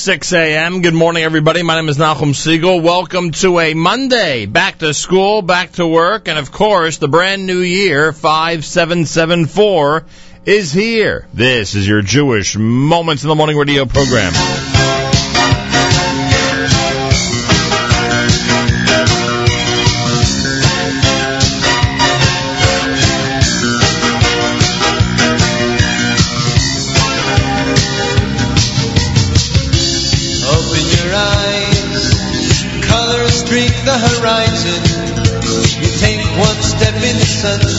6 a.m. Good morning, everybody. My name is Nachum Segal. Welcome to a Monday. Back to school, back to work, and of course, the brand new year, 5774, is here. This is your Jewish Moments in the Morning radio program.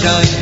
shine.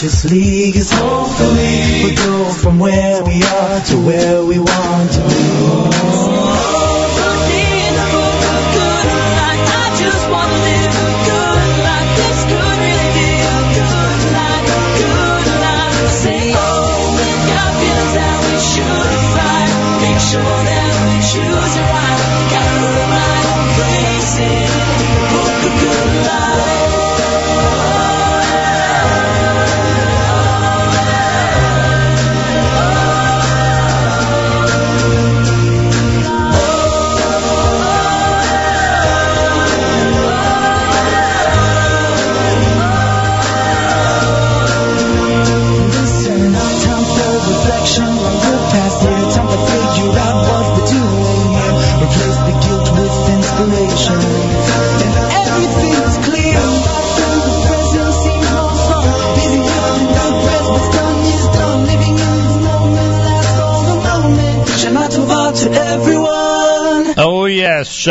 Consciously.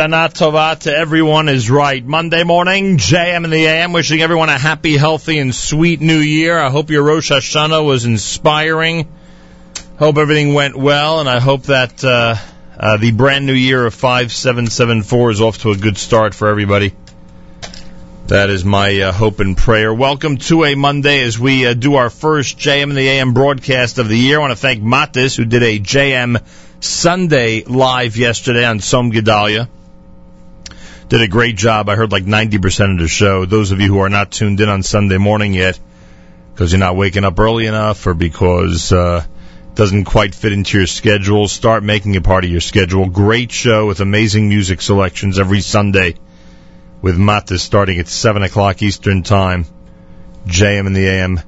Shana Tova to everyone is right. Monday morning, JM in the AM, wishing everyone a happy, healthy, and sweet new year. I hope your Rosh Hashanah was inspiring. Hope everything went well, and I hope that uh, uh, the brand new year of 5774 is off to a good start for everybody. That is my uh, hope and prayer. Welcome to a Monday as we uh, do our first JM in the AM broadcast of the year. I want to thank Matis, who did a JM Sunday live yesterday on Tzom Gedalia. Did a great job. I heard like 90% of the show. Those of you who are not tuned in on Sunday morning yet, because you're not waking up early enough or because uh, it doesn't quite fit into your schedule, start making it part of your schedule. Great show with amazing music selections every Sunday with Matis starting at 7 o'clock Eastern Time. JM in the AM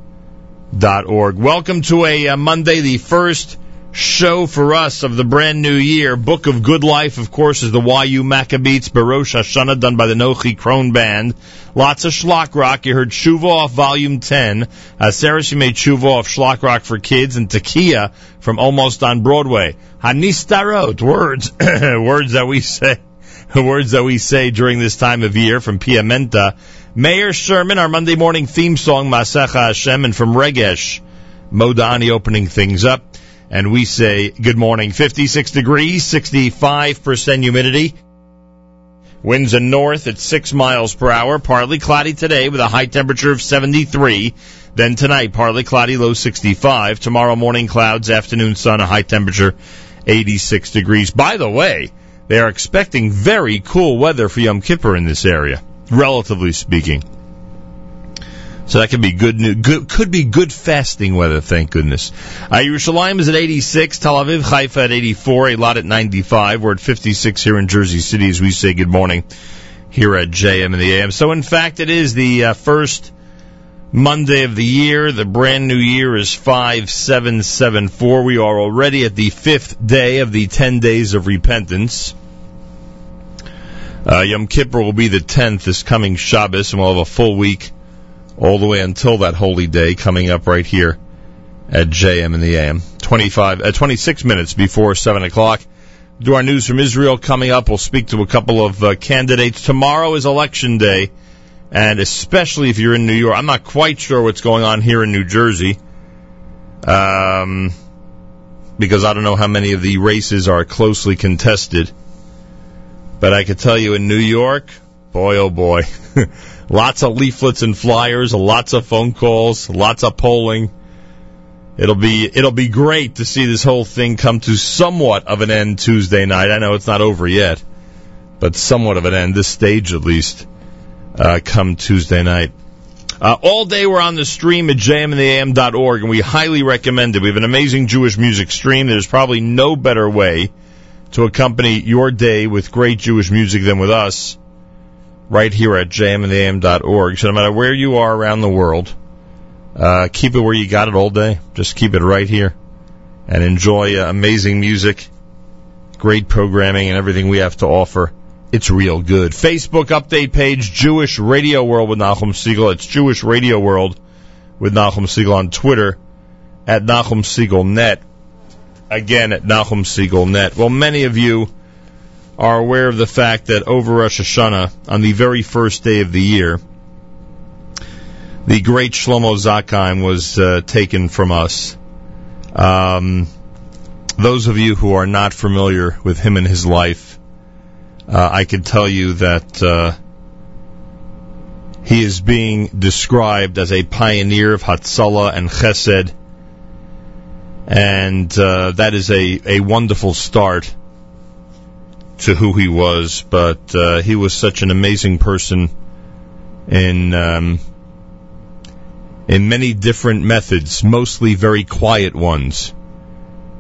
dot org. Welcome to a uh, Monday, the first show for us of the brand new year. Book of Good Life, of course, is the YU Maccabeats Barosh Hashanah done by the Nochi Krohn Band. Lots of Schlock Rock. You heard Shuva off Volume 10. Uh, Sarah, she made Shuva off Schlock Rock for Kids and Takia from Almost on Broadway. Hanistarot, words, words that we say, words that we say during this time of year from Piamenta. Meir Sherman, our Monday morning theme song, Masecha Hashem, and from Regesh, Modani opening things up and we say good morning. 56 degrees, 65% humidity. Winds are north at 6 miles per hour. Partly cloudy today with a high temperature of 73. Then tonight, partly cloudy, low 65. Tomorrow morning, clouds, afternoon sun, a high temperature 86 degrees. By the way, they are expecting very cool weather for Yom Kippur in this area, relatively speaking. So that could be good, new- good could be good fasting weather, thank goodness. Uh, Yerushalayim is at 86, Tel Aviv, Haifa at 84, Eilat at 95. We're at 56 here in Jersey City as we say good morning here at JM and the AM. So in fact, it is the uh, first Monday of the year. The brand new year is 5774. We are already at the fifth day of the 10 days of repentance. Uh, Yom Kippur will be the 10th this coming Shabbos, and we'll have a full week all the way until that holy day coming up right here at JM in the AM. 25, uh, 26 minutes before 7 o'clock. Do our news from Israel coming up. We'll speak to a couple of uh, candidates. Tomorrow is election day, and especially if you're in New York, I'm not quite sure what's going on here in New Jersey. Um, because I don't know how many of the races are closely contested. But I could tell you in New York, boy oh boy. lots of leaflets and flyers, lots of phone calls, lots of polling. It'll be it'll be great to see this whole thing come to somewhat of an end Tuesday night. I know it's not over yet, but somewhat of an end, this stage at least, uh, come Tuesday night. Uh, all day we're on the stream at jmandtheam.org, and we highly recommend it. We have an amazing Jewish music stream. There's probably no better way to accompany your day with great Jewish music than with us right here at jmandtheam.org. So no matter where you are around the world, uh, keep it where you got it all day. Just keep it right here and enjoy uh, amazing music, great programming, and everything we have to offer. It's real good. Facebook update page, Jewish Radio World with Nachum Segal. It's Jewish Radio World with Nachum Segal on Twitter at Nachum Segal Net. again at Nachum Segal Net. Well, many of you are aware of the fact that over Rosh Hashanah, on the very first day of the year, the great Shlomo Zakheim was uh, taken from us. Um, those of you who are not familiar with him and his life, uh, I can tell you that uh, he is being described as a pioneer of Hatzalah and Chesed, and uh, that is a, a wonderful start to who he was. But uh, he was such an amazing person in um, in many different methods, mostly very quiet ones.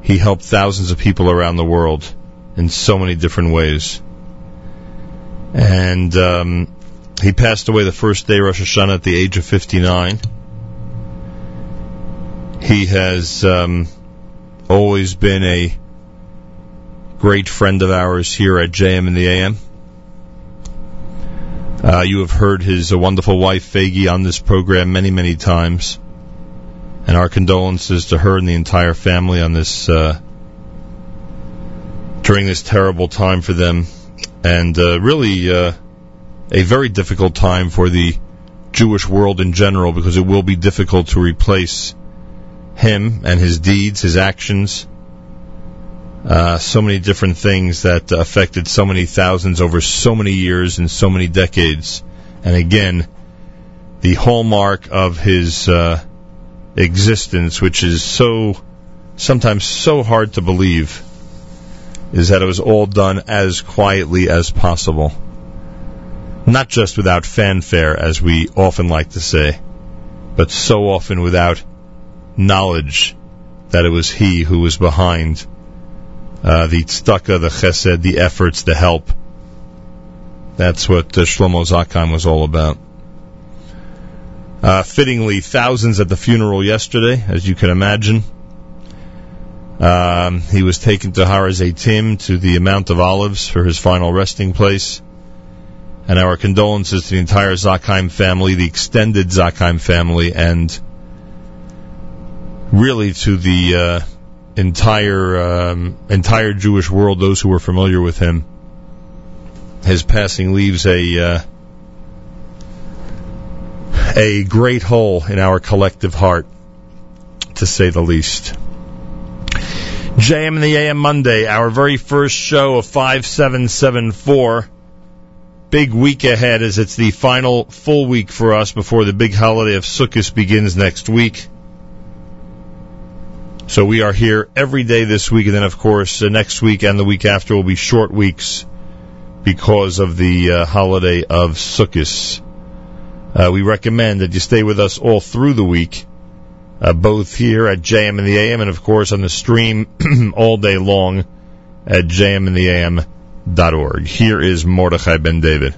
He helped thousands of people around the world in so many different ways. And um, he passed away the first day Rosh Hashanah at the age of 59. He has um, always been a great friend of ours here at JM in the AM. Uh, you have heard his uh, wonderful wife Faigy on this program many, many times, and our condolences to her and the entire family on this uh, during this terrible time for them, and uh, really uh, a very difficult time for the Jewish world in general because it will be difficult to replace him and his deeds, his actions, uh, so many different things that affected so many thousands over so many years and so many decades. And again, the hallmark of his uh, existence, which is so sometimes so hard to believe, is that it was all done as quietly as possible. Not just without fanfare, as we often like to say, but so often without knowledge that it was he who was behind uh, the tzedakah, the chesed, the efforts, the help. That's what uh, Shlomo Zakheim was all about. Uh, fittingly, thousands at the funeral yesterday, as you can imagine. Um, he was taken to Har Tim to the Mount of Olives for his final resting place. And our condolences to the entire Zakheim family, the extended Zakheim family, and really to the uh, entire um, entire Jewish world, those who were familiar with him. His passing leaves a uh, a great hole in our collective heart, to say the least. JM and the AM Monday, our very first show of 5774. Big week ahead as it's the final full week for us before the big holiday of Sukkot begins next week. So we are here every day this week, and then of course uh, next week and the week after will be short weeks because of the uh, holiday of Sukkot. Uh, we recommend that you stay with us all through the week, uh, both here at JM and the AM, and of course on the stream all day long at jmandtheam.org. Here is Mordechai Ben David.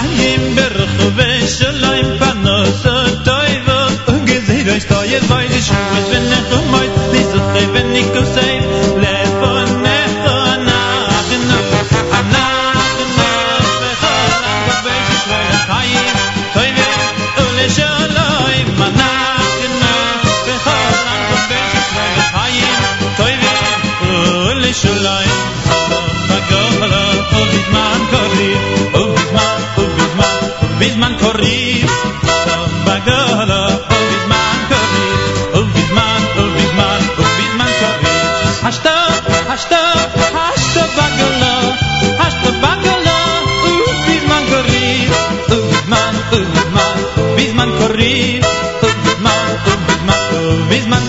da jetzt bei die Schuhe, wenn ich um euch nicht so wenn ich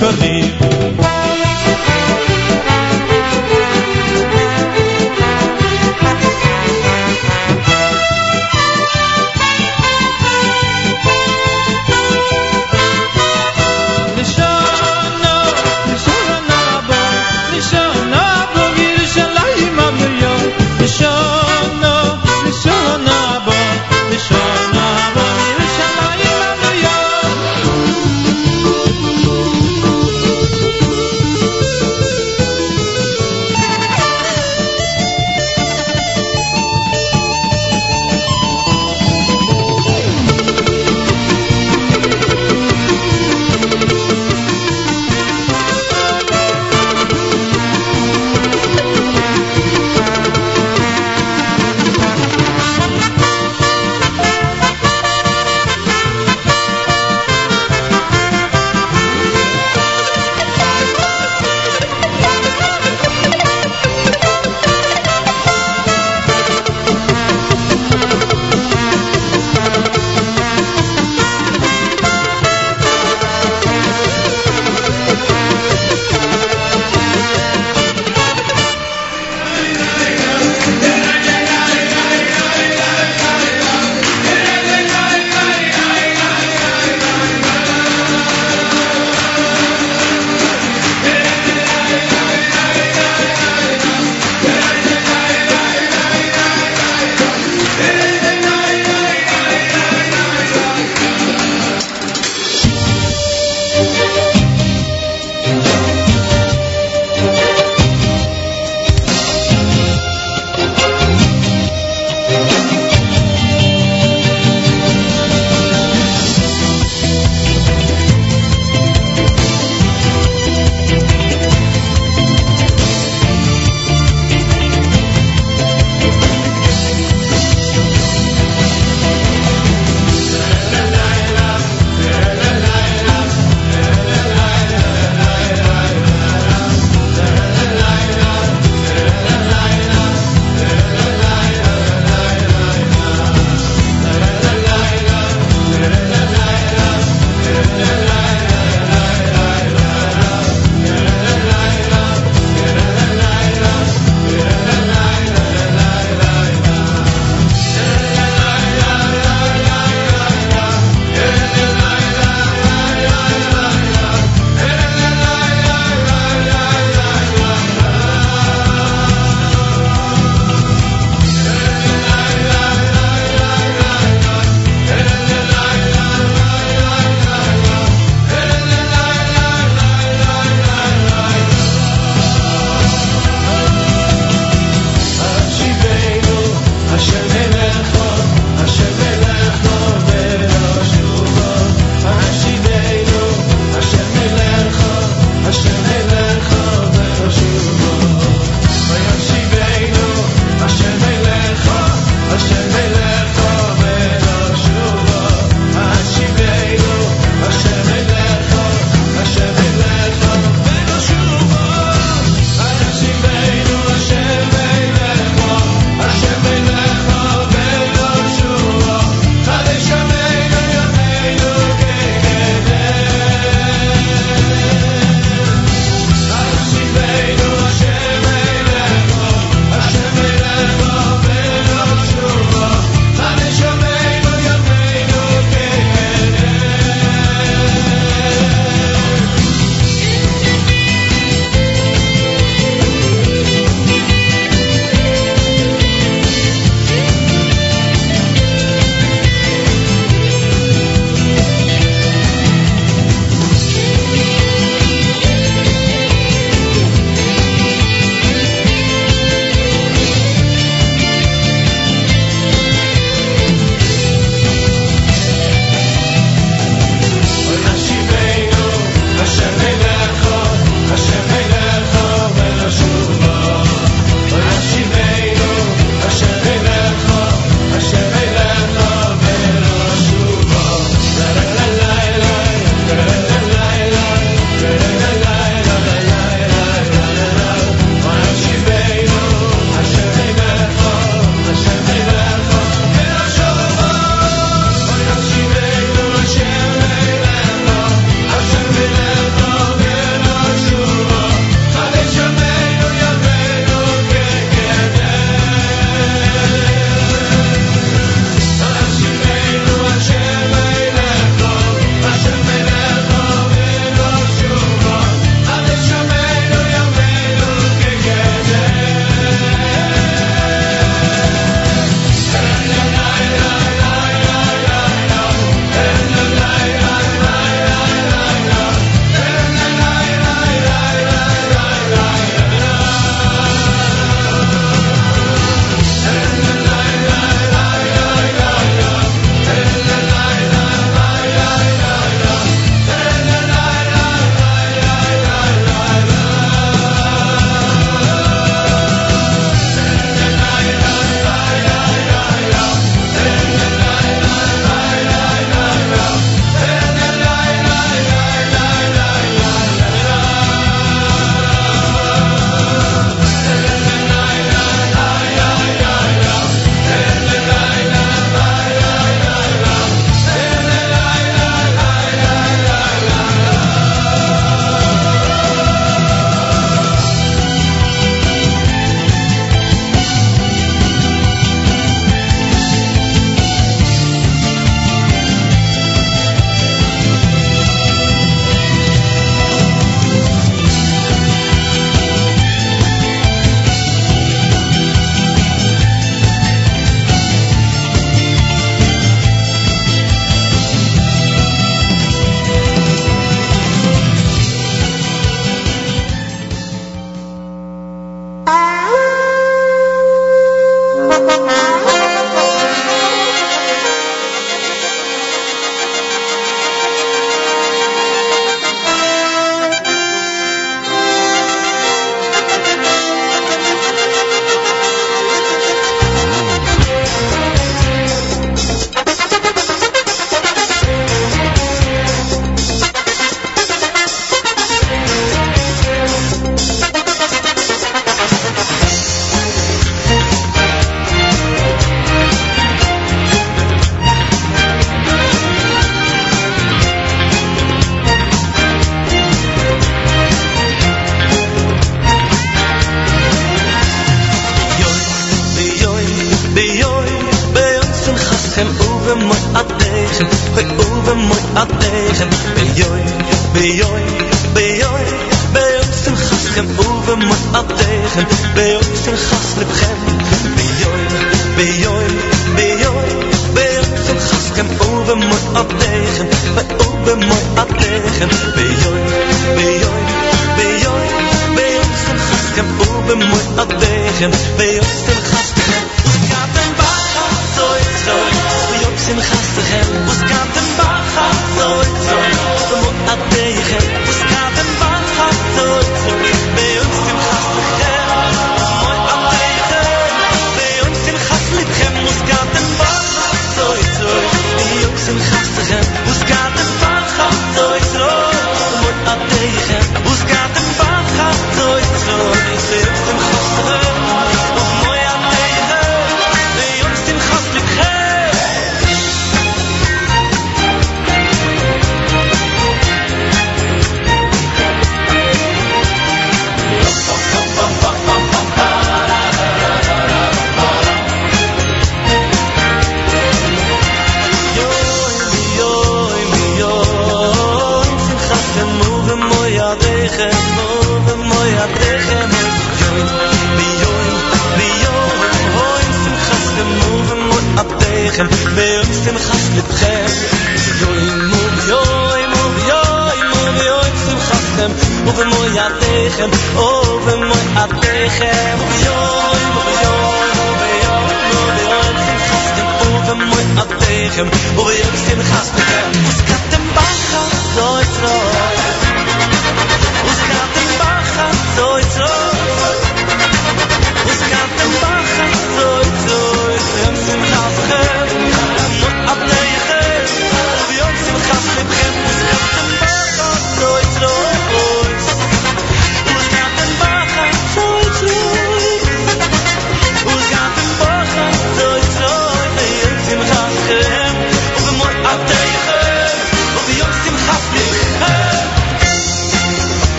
for me.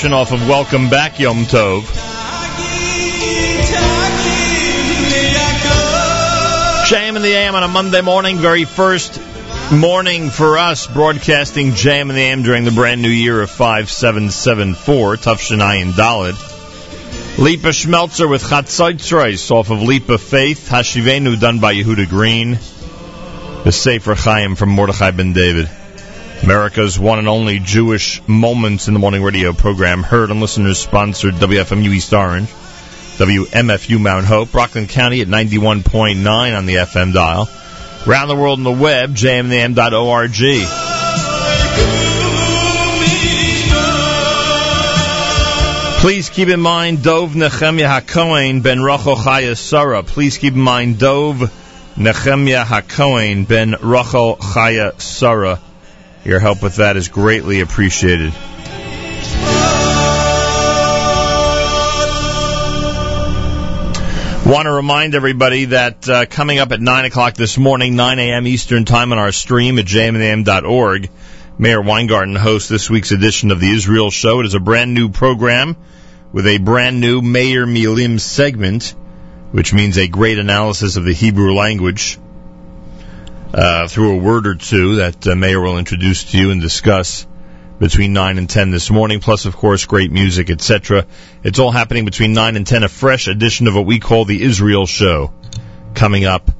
Off of Welcome Back Yom Tov. Jam in the AM on a Monday morning, very first morning for us, broadcasting Jam in the AM during the brand new year of 5774, Tufshanai and Dalid. Lipa Schmelzer with Chatzaitzreis off of Lipa Faith, Hashivenu done by Yehuda Green, the Sefer Chaim from Mordechai ben David. America's one and only Jewish Moments in the Morning radio program, heard on listeners sponsored WFMU East Orange, WMFU Mount Hope, Rockland County at 91.9 on the FM dial. Around the world on the web, jmnam.org. Please keep in mind Dov Nehemiah HaKohen ben Rachel Chaya Sarah. Please keep in mind Dov Nehemiah HaKohen ben Rachel Chaya Sarah. Your help with that is greatly appreciated. Want to remind everybody that uh, coming up at 9 o'clock this morning, 9 a.m. Eastern Time on our stream at jmnam.org, Meir Weingarten hosts this week's edition of the Israel Show. It is a brand new program with a brand new Mayor Milim segment, which means a great analysis of the Hebrew language uh, through a word or two that uh, Mayor will introduce to you and discuss between 9 and 10 this morning, plus, of course, great music, etc. It's all happening between 9 and 10, a fresh edition of what we call the Israel Show coming up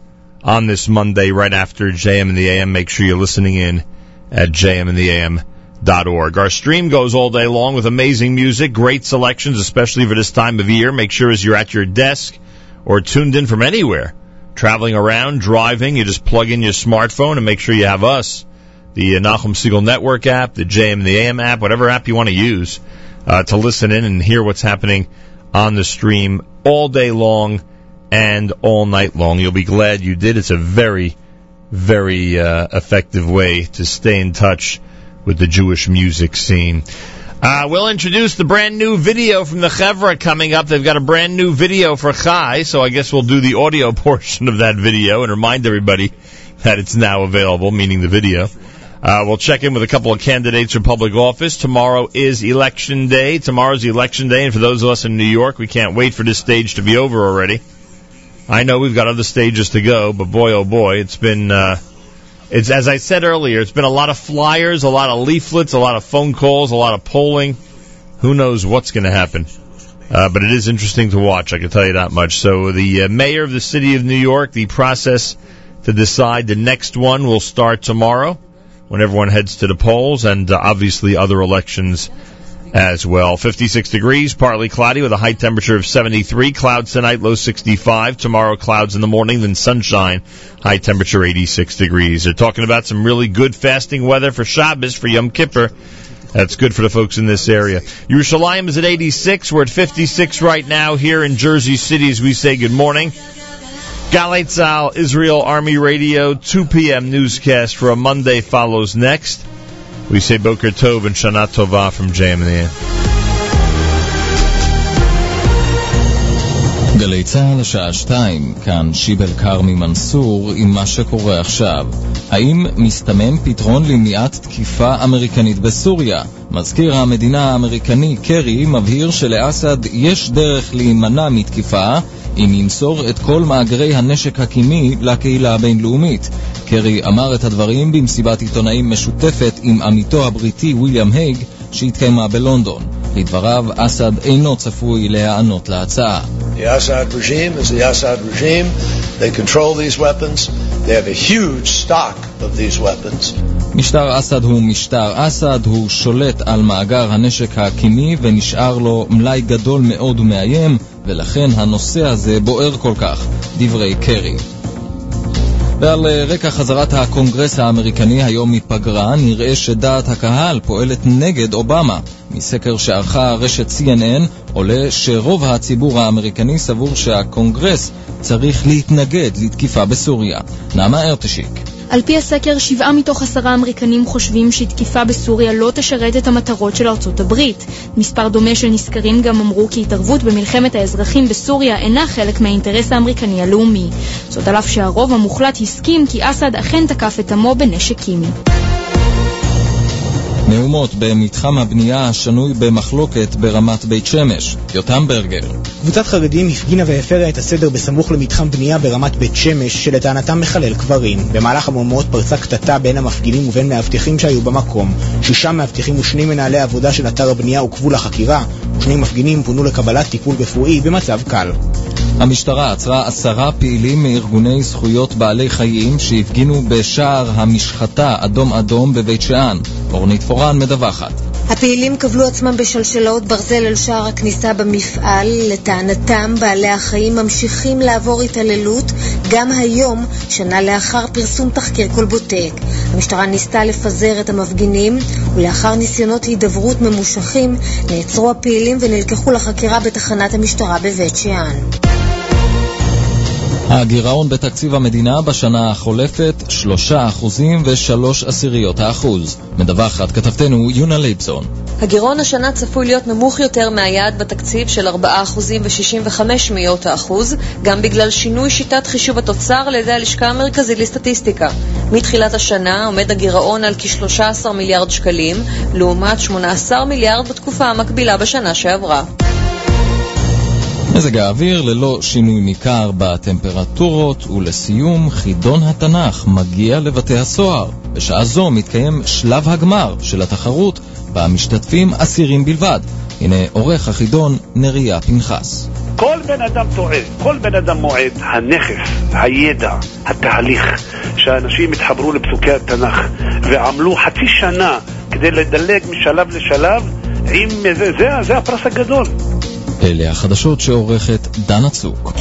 on this Monday right after JM and the AM. Make sure you're listening in at jmandtheam.org. Our stream goes all day long with amazing music, great selections, especially for this time of year. Make sure as you're at your desk or tuned in from anywhere, traveling around, driving, you just plug in your smartphone and make sure you have us, the uh, Nachum Segal Network app, the JM and the AM app, whatever app you want to use uh, to listen in and hear what's happening on the stream all day long and all night long. You'll be glad you did. It's a very, very uh, effective way to stay in touch with the Jewish music scene. Uh, we'll introduce the brand new video from the Chevra coming up. They've got a brand new video for Chai, so I guess we'll do the audio portion of that video and remind everybody that it's now available, meaning the video. Uh, we'll check in with a couple of candidates for public office. Tomorrow is election day. Tomorrow's election day, and for those of us in New York, we can't wait for this stage to be over already. I know we've got other stages to go, but boy, oh boy, it's been, uh, it's, as I said earlier, it's been a lot of flyers, a lot of leaflets, a lot of phone calls, a lot of polling. Who knows what's going to happen? Uh, but it is interesting to watch, I can tell you that much. So the uh, mayor of the city of New York, the process to decide the next one will start tomorrow when everyone heads to the polls and uh, obviously other elections as well. 56 degrees, partly cloudy with a high temperature of 73. Clouds tonight, low 65. Tomorrow, clouds in the morning, then sunshine, high temperature 86 degrees. They're talking about some really good fasting weather for Shabbos, for Yom Kippur. That's good for the folks in this area. Yerushalayim is at 86. We're at 56 right now here in Jersey City as we say good morning. Galei Tzahal, Israel Army Radio, 2 p.m. newscast for a Monday follows next. We say Boker Tov and Shana Tova from JM and the AM. גלי צה"ל השעה שתיים, כאן שיבל כרמי מנסור עם מה שקורה עכשיו. האם מסתמן פתרון למניעת תקיפה אמריקנית בסוריה? מזכיר המדינה האמריקני קרי מבהיר שלאסד יש דרך להימנע מתקיפה אם ימסור את כל מאגרי הנשק הקימי לקהילה הבינלאומית. קרי אמר את הדברים במסיבת עיתונאים משותפת עם עמיתו הבריטי ויליאם הייג שהתקיימה בלונדון. לדבריו, אסד אינו צפוי להיענות להצעה. They control these weapons. They have a huge stock of these weapons. משטר אסד הוא משטר אסד, הוא שולט על מאגר הנשק הקימי ונשאר לו מלאי גדול מאוד ומאיים, ולכן הנושא הזה בוער כל כך, דברי קרי. ועל אה, רקע חזרת הקונגרס האמריקני היום מפגרה, נראה שדעת הקהל פועלת נגד אובמה. מסקר שערכה רשת CNN עולה שרוב הציבור האמריקני סבור שהקונגרס צריך להתנגד לתקיפה בסוריה. נעמה ארטשיק על פי הסקר, שבעה מתוך עשרה אמריקנים חושבים שתקיפה בסוריה לא תשרת את המטרות של ארצות הברית. מספר דומה של נסקרים גם אמרו כי התערבות במלחמת האזרחים בסוריה אינה חלק מהאינטרס האמריקני הלאומי. זאת על אף שהרוב המוחלט הסכים כי אסד אכן תקף את עמו בנשק קימי. מהומות במתחם הבנייה השנוי במחלוקת ברמת בית שמש. יותם ברגר קבוצת חרדים הפגינה והפרה את הסדר בסמוך למתחם בנייה ברמת בית שמש, שלטענתם מחלל קברים. במהלך המהומות פרצה קטטה בין המפגינים ובין מאבטחים שהיו במקום. שישה מאבטחים ושני מנהלי עבודה של אתר הבנייה עוכבו לחקירה, ושני מפגינים פונו לקבלת טיפול רפואי במצב קל. המשטרה עצרה עשרה פעילים מארגוני זכויות בעלי חיים שהפגינו בשער המשחטה אדום אדום בבית שאן. אורנית פורן מדווחת. הפעילים כבלו עצמם בשלשלאות ברזל אל שער הכניסה במפעל. לטענתם, בעלי החיים ממשיכים לעבור התעללות גם היום, שנה לאחר פרסום תחקיר כלבוטק. המשטרה ניסתה לפזר את המפגינים, ולאחר ניסיונות הידברות ממושכים, נעצרו הפעילים ונלקחו לחקירה בתחנת המשטרה בבית שאן. הגירעון בתקציב המדינה בשנה החולפת 3 אחוזים ו-3 עשיריות האחוז. מדווחת כתבתנו יונה לייבזון. הגירעון השנה צפוי להיות נמוך יותר מהיעד בתקציב של 4% ו-65 מאיות האחוז, גם בגלל שינוי שיטת חישוב התוצר על ידי הלשכה המרכזית לסטטיסטיקה. מתחילת השנה עומד הגירעון על כ-13 מיליארד שקלים, לעומת 18 מיליארד בתקופה המקבילה בשנה שעברה. מזג האוויר ללא שינוי ניכר בטמפרטורות, ולסיום, חידון התנ"ך מגיע לבתי הסוהר. בשעה זו מתקיים שלב הגמר של התחרות, בה משתתפים אסירים בלבד. הנה עורך החידון נריה פנחס. כל בן אדם טועה, כל בן אדם מועד, הנכס, הידע, התהליך, שאנשים התחברו לפסוקי התנ"ך ועמלו חצי שנה כדי לדלג משלב לשלב, עם זה, זה, זה הפרס הגדול. אלה החדשות שעורכת דנה צוק.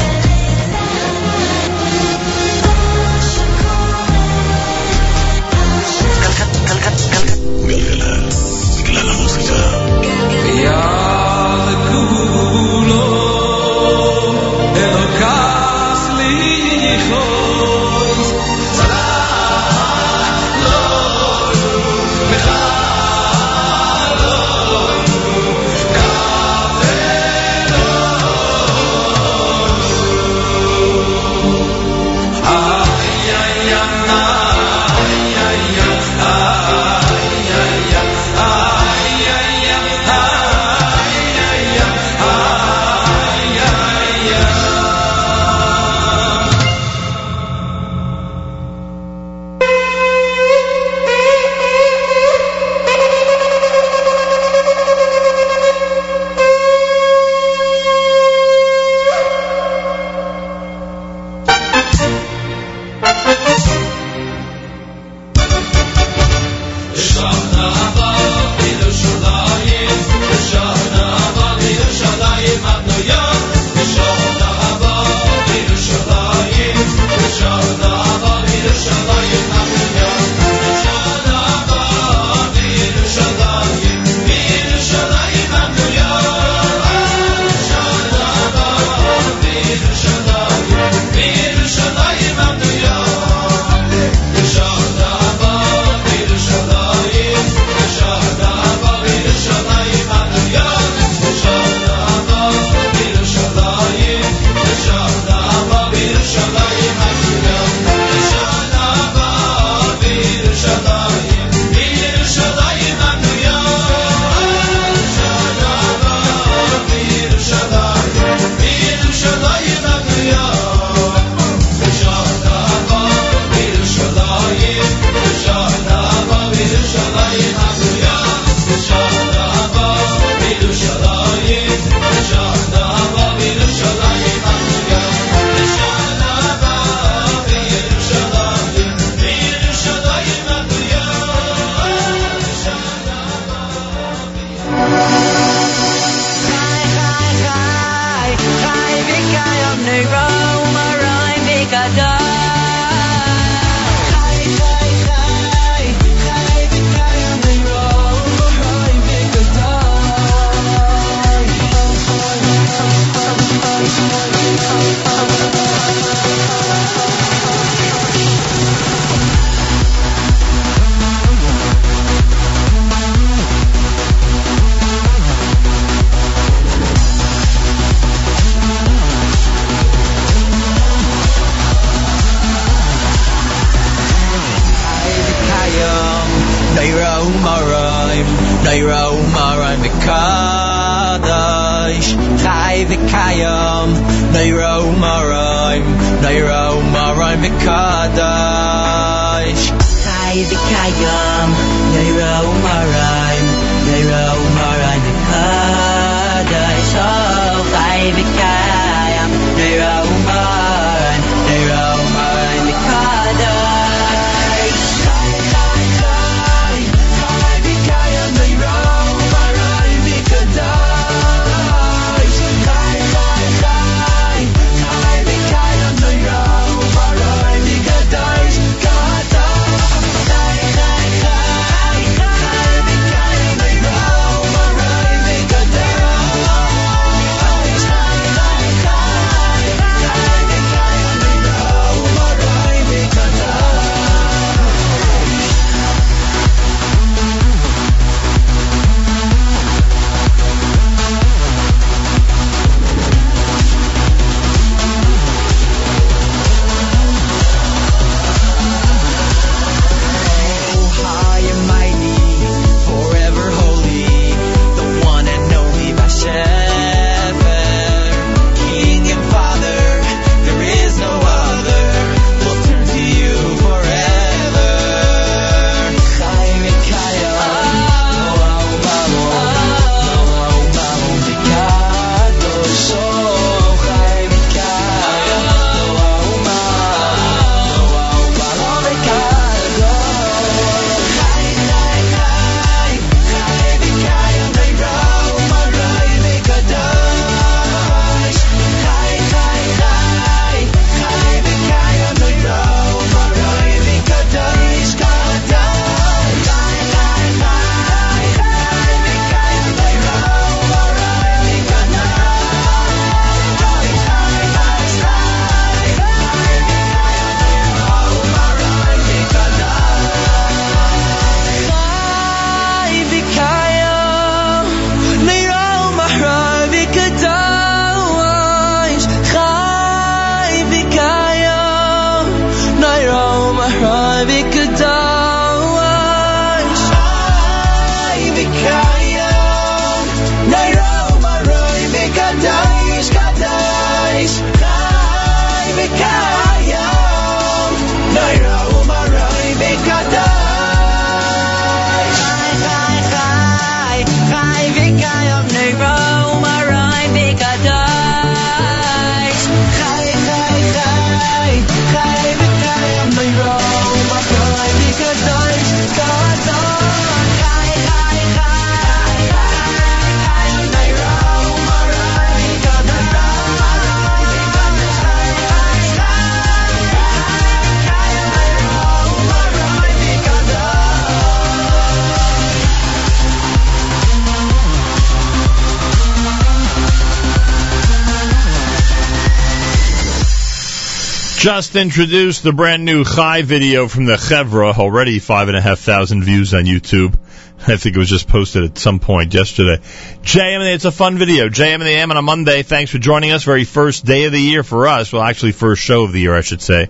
Just introduced the brand new Chai video from the Chevra, already five and a half thousand views on YouTube. I think it was just posted at some point yesterday. JM, it's a fun video. JM and the AM on a Monday. Thanks for joining us. Very first day of the year for us. Well, actually, first show of the year, I should say.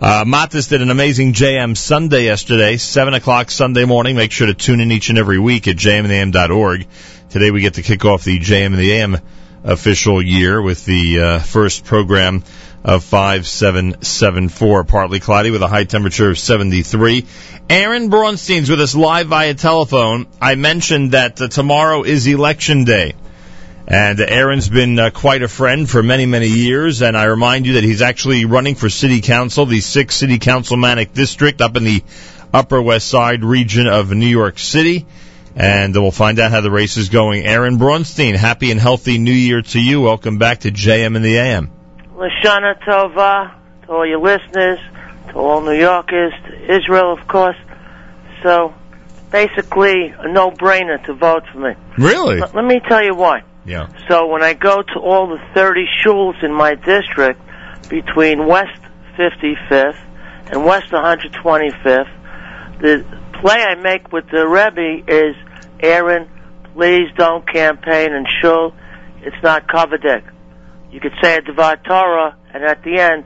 Uh, Matis did an amazing JM Sunday yesterday, 7 o'clock Sunday morning. Make sure to tune in each and every week at jmandtheam.org. Today we get to kick off the JM and the AM official year with the uh, first program of 5774, partly cloudy with a high temperature of 73. Aaron Braunstein's with us live via telephone. I mentioned that uh, tomorrow is election day. And Aaron's been uh, quite a friend for many, many years. And I remind you that he's actually running for city council, the 6th City Councilmanic District up in the Upper West Side region of New York City. And we'll find out how the race is going. Aaron Braunstein, happy and healthy New Year to you. Welcome back to JM and the AM. Lashana Tova to all your listeners, to all New Yorkers, to Israel, of course. So, basically, a no-brainer to vote for me. Really? Let, let me tell you why. Yeah. So, when I go to all the 30 shuls in my district between West 55th and West 125th, the play I make with the Rebbe is, Aaron, please don't campaign in shul. It's not Kavadik. You could say a Devat Torah, and at the end,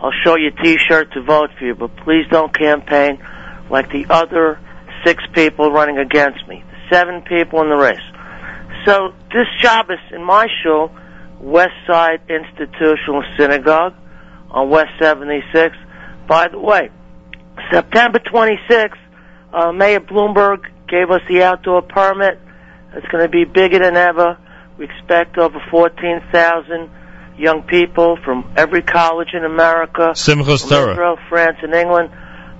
I'll show you a T-shirt to vote for you, but please don't campaign like the other six people running against me, seven people in the race. So this Shabbos in my shul, West Side Institutional Synagogue on West 76. By the way, September 26th, uh, Mayor Bloomberg gave us the outdoor permit. It's going to be bigger than ever. We expect over 14,000 young people from every college in America, Simchas Torah. Israel, France, and England.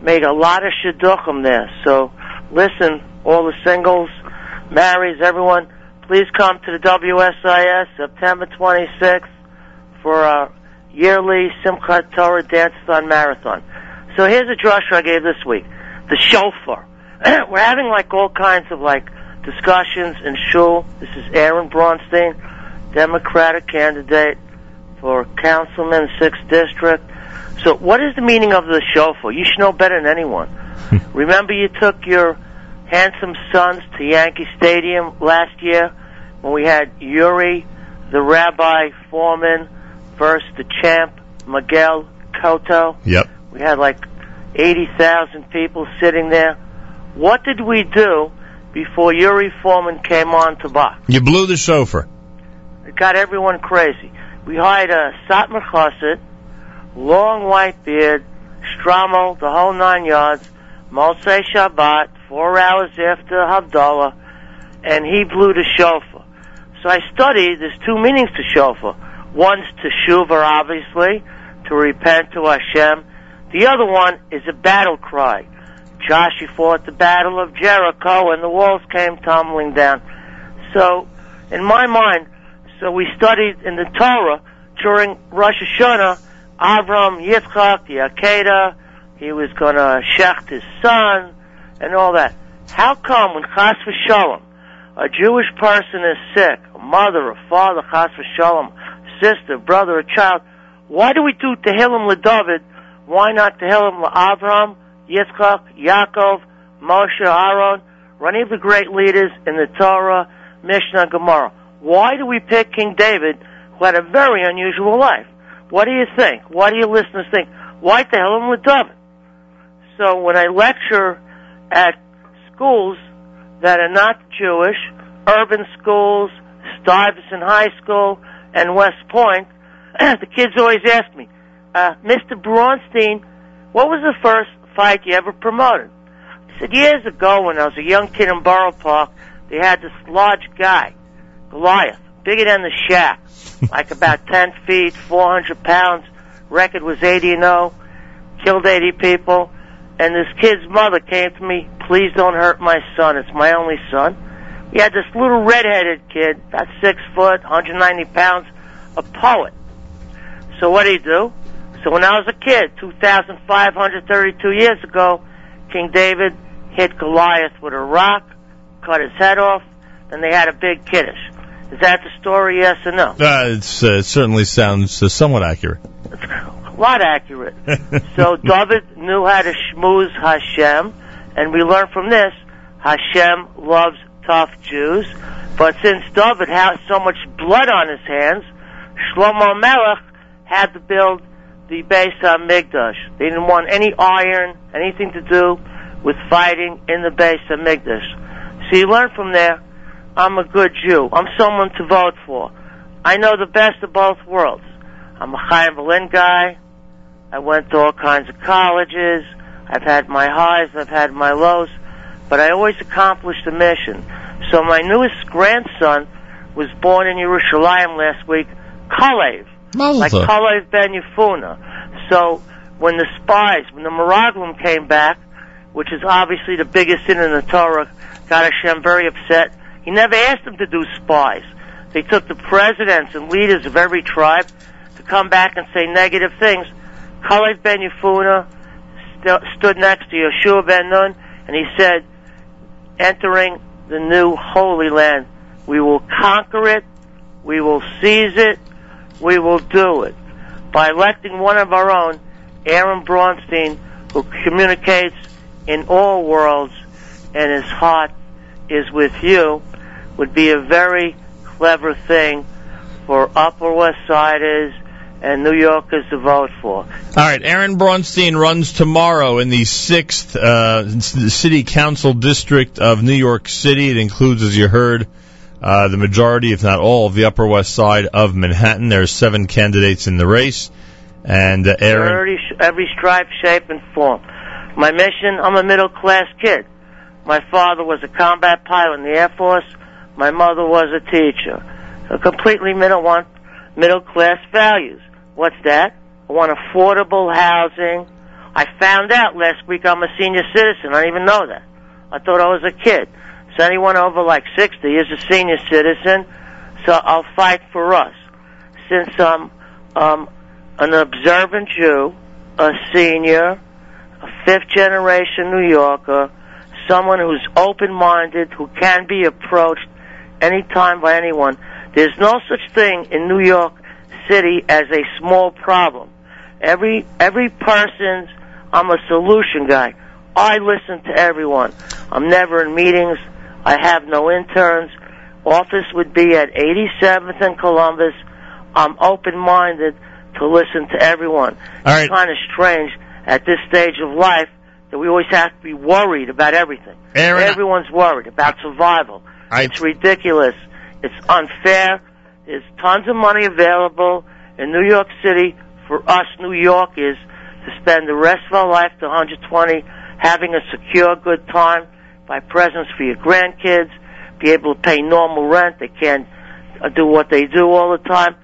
Made a lot of shidduchim there. So listen, all the singles, marries, everyone, please come to the WSIS September 26th for our yearly Simchat Torah Dance-a-thon Marathon. So here's a drush I gave this week. The shofar. We're having like all kinds of like discussions in shul. This is Aaron Braunstein, Democratic candidate for councilman, 6th district. So what is the meaning of the shofar? You should know better than anyone. Remember you took your handsome sons to Yankee Stadium last year when we had Yuri, the rabbi Foreman, versus the champ, Miguel Cotto. Yep. We had like 80,000 people sitting there. What did we do before Yuri Foreman came on to box? You blew the shofar. It got everyone crazy. We hired a Satmar Chassid, long white beard, shtreimel, the whole nine yards, Motzei Shabbat, four hours after Havdalah, and he blew the shofar. So I studied, there's two meanings to shofar. One's to shuva, obviously, to repent to Hashem. The other one is a battle cry. Joshua fought the battle of Jericho and the walls came tumbling down. So, in my mind, so we studied in the Torah during Rosh Hashanah, Avram, Yitzchak, the Akedah, he was gonna shecht his son, and all that. How come when Chas v'Shalom, a Jewish person is sick, a mother, a father, Chas v'Shalom, sister, brother, a child, why do we do Tehillim LeDavid? Why not Tehillim LeAvraham, Yitzchak, Yaakov, Moshe, Aaron, or any of the great leaders in the Torah, Mishnah, Gemara? Why do we pick King David, who had a very unusual life? What do you think? Why do your listeners think? Why the hell am Tehillim LeDavid? So when I lecture at schools that are not Jewish, urban schools, Stuyvesant High School, and West Point, the kids always ask me, uh, Mr. Braunstein, what was the first fight you ever promoted? I said, years ago when I was a young kid in Borough Park, they had this large guy, Goliath, bigger than the shack, like about 10 feet, 400 pounds, record was 80 and 0, killed 80 people, and this kid's mother came to me, please don't hurt my son, it's my only son. We had this little redheaded kid, about six foot, 190 pounds, a poet. So what did he do? So when I was a kid, 2,532 years ago, King David hit Goliath with a rock, cut his head off, then they had a big kiddush. Is that the story, yes or no? Uh, it's, uh, it certainly sounds uh, somewhat accurate. a lot accurate. so David knew how to schmooze Hashem, and we learn from this, Hashem loves tough Jews. But since David had so much blood on his hands, Shlomo Melech had to build the Beis Hamikdash. They didn't want any iron, anything to do with fighting in the Beis Hamikdash. So you learn from there, I'm a good Jew. I'm someone to vote for. I know the best of both worlds. I'm a Chaim Berlin guy. I went to all kinds of colleges. I've had my highs, I've had my lows, but I always accomplished the mission. So my newest grandson was born in Yerushalayim last week, Kalev, like. Kalev Ben Yefuna. So when the spies, when the Meraglim came back, which is obviously the biggest sin in the Torah, got Hashem very upset. He never asked them to do spies. They took the presidents and leaders of every tribe to come back and say negative things. Kalev Ben Yefuna st- stood next to Yeshua Ben Nun, and he said, entering the new Holy Land, we will conquer it, we will seize it, we will do it. By electing one of our own, Aaron Braunstein, who communicates in all worlds and his heart is with you, would be a very clever thing for Upper West Siders and New Yorkers to vote for. All right, Aaron Braunstein runs tomorrow in the sixth uh, city council district of New York City. It includes, as you heard, uh, the majority, if not all, of the Upper West Side of Manhattan. There are seven candidates in the race, and uh, Aaron. Every, every stripe, shape, and form. My mission, I'm a middle class kid. My father was a combat pilot in the Air Force. My mother was a teacher. Completely middle one, middle class values. What's that? I want affordable housing. I found out last week I'm a senior citizen. I didn't even know that. I thought I was a kid. So anyone over like 60 is a senior citizen. So I'll fight for us. Since I'm um, an observant Jew, a senior, a fifth generation New Yorker, someone who's open minded, who can be approached anytime by anyone. There's no such thing in New York City as a small problem. Every every person's I'm a solution guy. I listen to everyone. I'm never in meetings. I have no interns. Office would be at 87th and Columbus. I'm open minded to listen to everyone. All right. It's kind of strange at this stage of life that we always have to be worried about everything. Aaron- Everyone's worried about survival. I- It's ridiculous. It's unfair. There's tons of money available in New York City for us New Yorkers to spend the rest of our life to 120 having a secure good time, buy presents for your grandkids, be able to pay normal rent. They can't uh, do what they do all the time.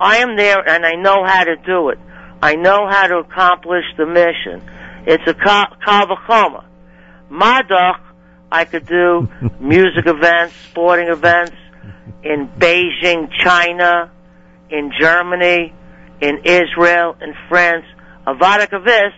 I am there and I know how to do it. I know how to accomplish the mission. It's a ka- kavachoma. Madach, I could do music events, sporting events in Beijing, China, in Germany, in Israel, in France. Avada Kavis,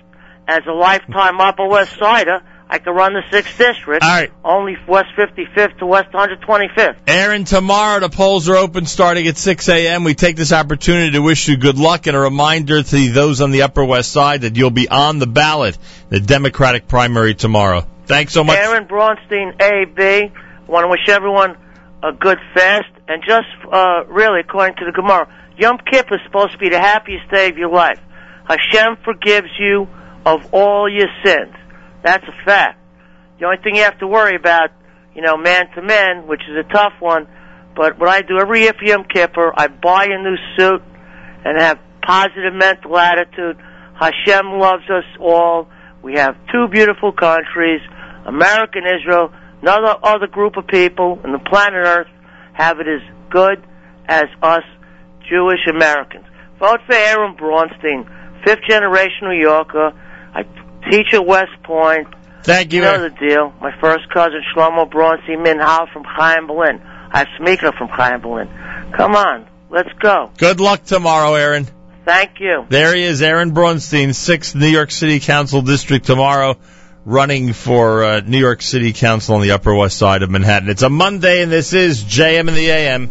as a lifetime Upper West Sider, I could run the 6th District. All right. Only West 55th to West 125th. Aaron, tomorrow the polls are open starting at 6 a.m. We take this opportunity to wish you good luck and a reminder to those on the Upper West Side that you'll be on the ballot, the Democratic primary tomorrow. Thanks so much. Aaron Braunstein, AB. I want to wish everyone a good fast. And just, uh, really, according to the Gemara, Yom Kippur is supposed to be the happiest day of your life. Hashem forgives you of all your sins. That's a fact. The only thing you have to worry about, you know, man to man, which is a tough one, but what I do every year for Yom Kippur, I buy a new suit and have positive mental attitude. Hashem loves us all. We have two beautiful countries, America and Israel. Another other group of people on the planet Earth have it as good as us Jewish Americans. Vote for Aaron Braunstein, fifth generation New Yorker. I teach at West Point. Thank you. You know the deal. My first cousin Shlomo Braunstein Minhal from Chaim Berlin. I have Smicha from Chaim Berlin. Come on, let's go. Good luck tomorrow, Aaron. Thank you. There he is, Aaron Braunstein, 6th New York City Council District tomorrow, running for uh, New York City Council on the Upper West Side of Manhattan. It's a Monday, and this is JM in the AM.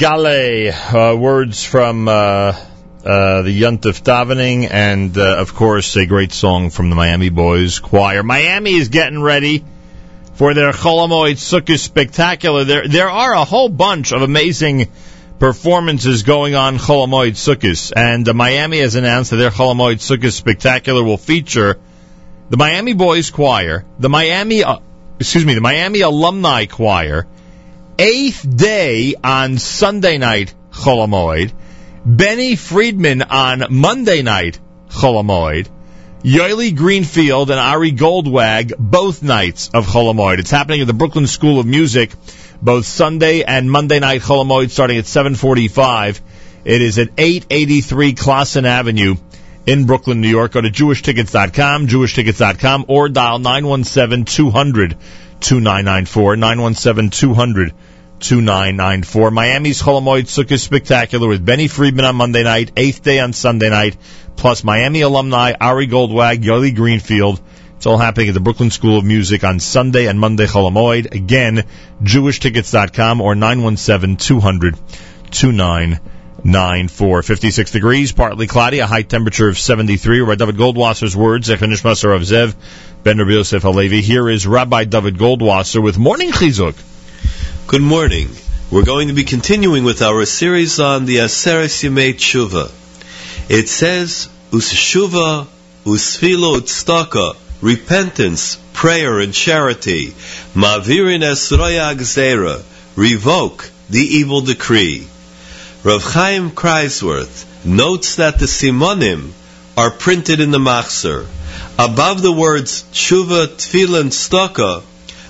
Gale. Uh, words from uh, uh, the Yuntef davening, and uh, of course a great song from the Miami Boys Choir. Miami is getting ready for their Chol Hamoed Sukkot Spectacular. There, there are a whole bunch of amazing performances going on Chol Hamoed Sukkot, and uh, Miami has announced that their Chol Hamoed Sukkot Spectacular will feature the Miami Boys Choir, the Miami, uh, excuse me, the Miami Alumni Choir eighth day on Sunday night Chol Hamoed, Benny Friedman on Monday night Chol Hamoed, Yoeli Greenfield and Ari Goldwag both nights of Chol Hamoed. It's happening at the Brooklyn School of Music, both Sunday and Monday night Chol Hamoed starting at 745. It is at 883 Classon Avenue in Brooklyn, New York. Go to jewishtickets.com, jewishtickets.com, or dial 917-200 2994, 917-200 2994. Miami's Chol Hamoed Sukkot Spectacular with Benny Friedman on Monday night, eighth day on Sunday night, plus Miami alumni Ari Goldwag, Yoeli Greenfield. It's all happening at the Brooklyn School of Music on Sunday and Monday Chol Hamoed. Again, jewishtickets.com or 917-200 2994. 56 degrees, partly cloudy, a high temperature of 73. Rabbi David Goldwasser's words, Zechanish Masar of Zev, Ben Rabbi Yosef Halevi. Here is Rabbi David Goldwasser with Morning Chizuk. Good morning. We're going to be continuing with our series on the Aseres Yemei Tshuva. It says, Useshuva, Usfilo Utstaka, repentance, prayer, and charity, Mavirin Esroya Gzera, revoke the evil decree. Rav Chaim Kreiswirth notes that the Simonim are printed in the Machzor. Above the words Tshuva, Tfila, and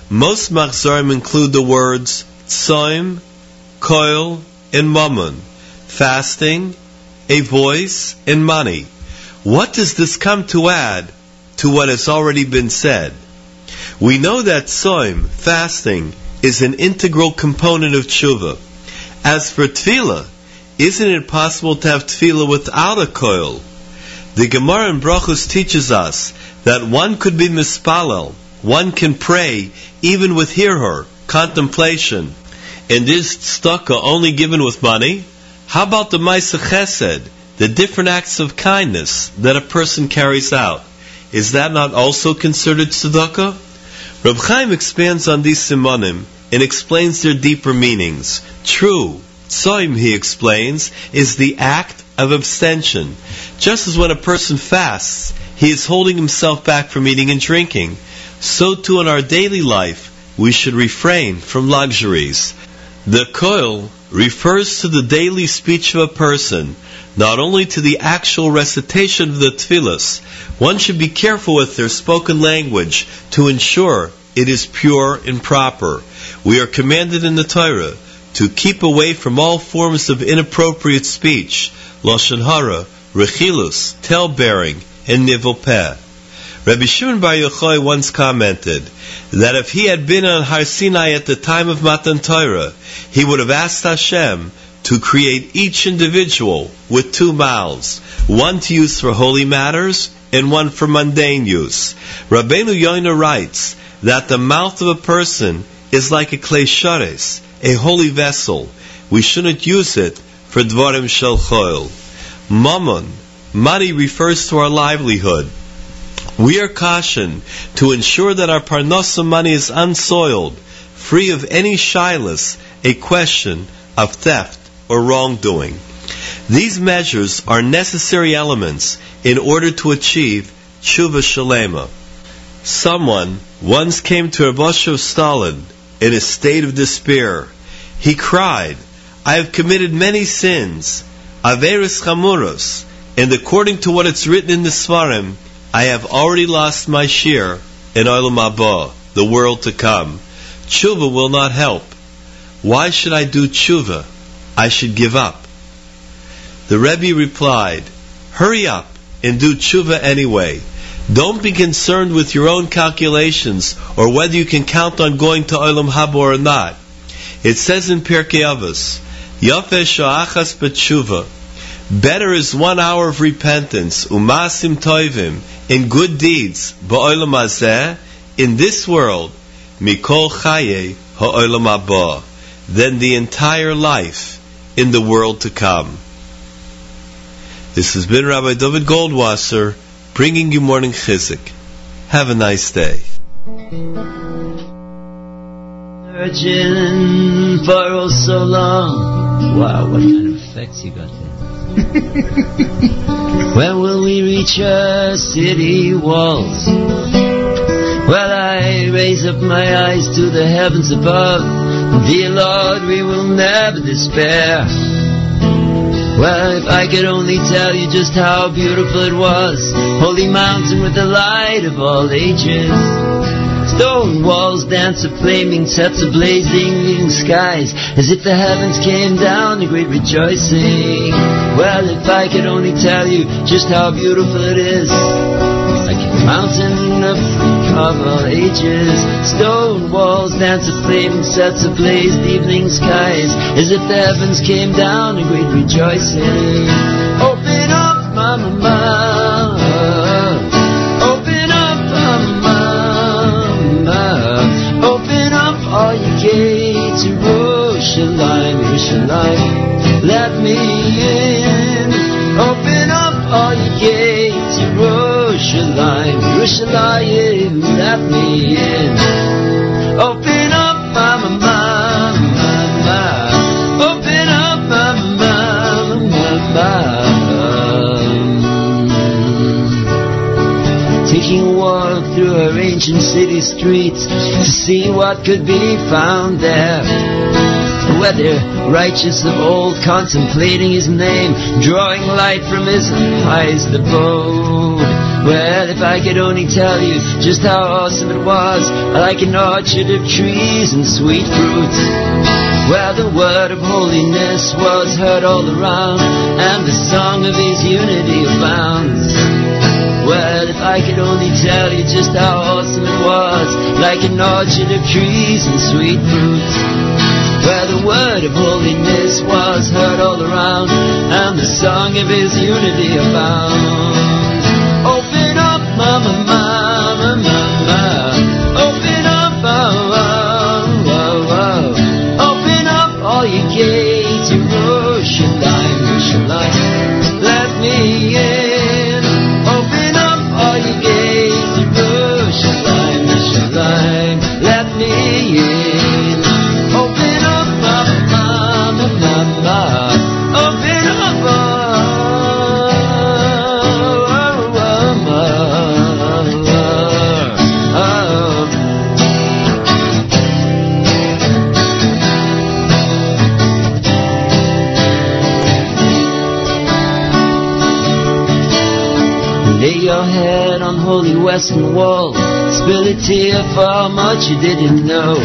most Machzorim include the words Tzoim, Koil, and Mammon, fasting, a voice, and money. What does this come to add to what has already been said? We know that Tzoim, fasting, is an integral component of tshuva. As for tefillah, isn't it possible to have tefillah without a koil? The Gemara in Brachos teaches us that one could be mispalel, one can pray even with hirhor, contemplation. And is tzedakah only given with money? How about the Maisa Chesed, the different acts of kindness that a person carries out? Is that not also considered tzedakah? Reb Chaim expands on these simonim and explains their deeper meanings. True, tzoim, he explains, is the act of abstention. Just as when a person fasts, he is holding himself back from eating and drinking, so too in our daily life, we should refrain from luxuries. The koil refers to the daily speech of a person, not only to the actual recitation of the tefillas. One should be careful with their spoken language to ensure it is pure and proper. We are commanded in the Torah to keep away from all forms of inappropriate speech, lashon hara, rechilus, tale-bearing, and nivul peh. Rabbi Shimon Bar Yochai once commented that if he had been on Har Sinai at the time of Matan Torah, he would have asked Hashem to create each individual with two mouths, one to use for holy matters and one for mundane use. Rabbeinu Yoina writes that the mouth of a person is like a kli shareis, a holy vessel. We shouldn't use it for dvarim shel choil. Mammon, money refers to our livelihood. We are cautioned to ensure that our parnasa money is unsoiled, free of any shyless, a question of theft or wrongdoing. These measures are necessary elements in order to achieve tshuva shalema. Someone once came to Reb Osher of Stolin in a state of despair. He cried, I have committed many sins, averis chamuros, and according to what it's written in the Svarim, I have already lost my share in Olam Haba, the world to come. Tshuva will not help. Why should I do tshuva? I should give up. The Rebbe replied, Hurry up and do tshuva anyway. Don't be concerned with your own calculations or whether you can count on going to Olam Haba or not. It says in Pirkei Avos, Yafeh sha'achas b'tshuva. Better is one hour of repentance, umasim toivim, in good deeds, ba'olam hazeh, in this world, mikol chaye ha'olam haba, than the entire life in the world to come. This has been Rabbi David Goldwasser bringing you morning chizuk. Have a nice day. Searching for so long. Wow, what kind of effects you got? when will we reach our city walls? Well, I raise up my eyes to the heavens above. Dear Lord, we will never despair. Well, if I could only tell you just how beautiful it was, holy mountain with the light of all ages. Stone walls dance of flaming sets of blazing skies, as if the heavens came down in great rejoicing. Well, if I could only tell you just how beautiful it is, like a mountain of of all ages. Stone walls dance of flaming sets of blazed evening skies, as if the heavens came down in great rejoicing. Open up, mama, mama. Jerusalem. Let me in. Open up all your gates, Jerusalem, Jerusalem. Let me in. Open up, mama, mama, mama. Open up, mama, mama, mama. Taking a walk through her ancient city streets to see what could be found there. Whether righteous of old contemplating his name, drawing light from his eyes abode. Well, if I could only tell you just how awesome it was, like an orchard of trees and sweet fruits. Where the word of holiness was heard all around, and the song of his unity abounds. Well, if I could only tell you just how awesome it was, like an orchard of trees and sweet fruits. Where the word of holiness was heard all around, and the song of his unity abounds. Open up, mama, mama, western wall. Spill a tear for how much you didn't know.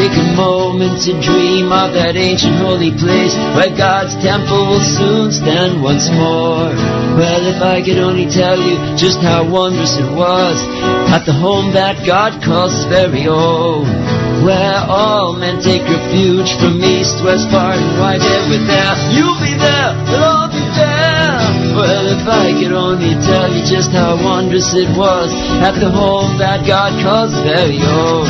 Take a moment to dream of that ancient holy place where God's temple will soon stand once more. Well, if I could only tell you just how wondrous it was at the home that God calls his very own. Where all men take refuge from east, west, far and wide, ever there. You'll be there, if I could only tell you just how wondrous it was at the home that God calls very own.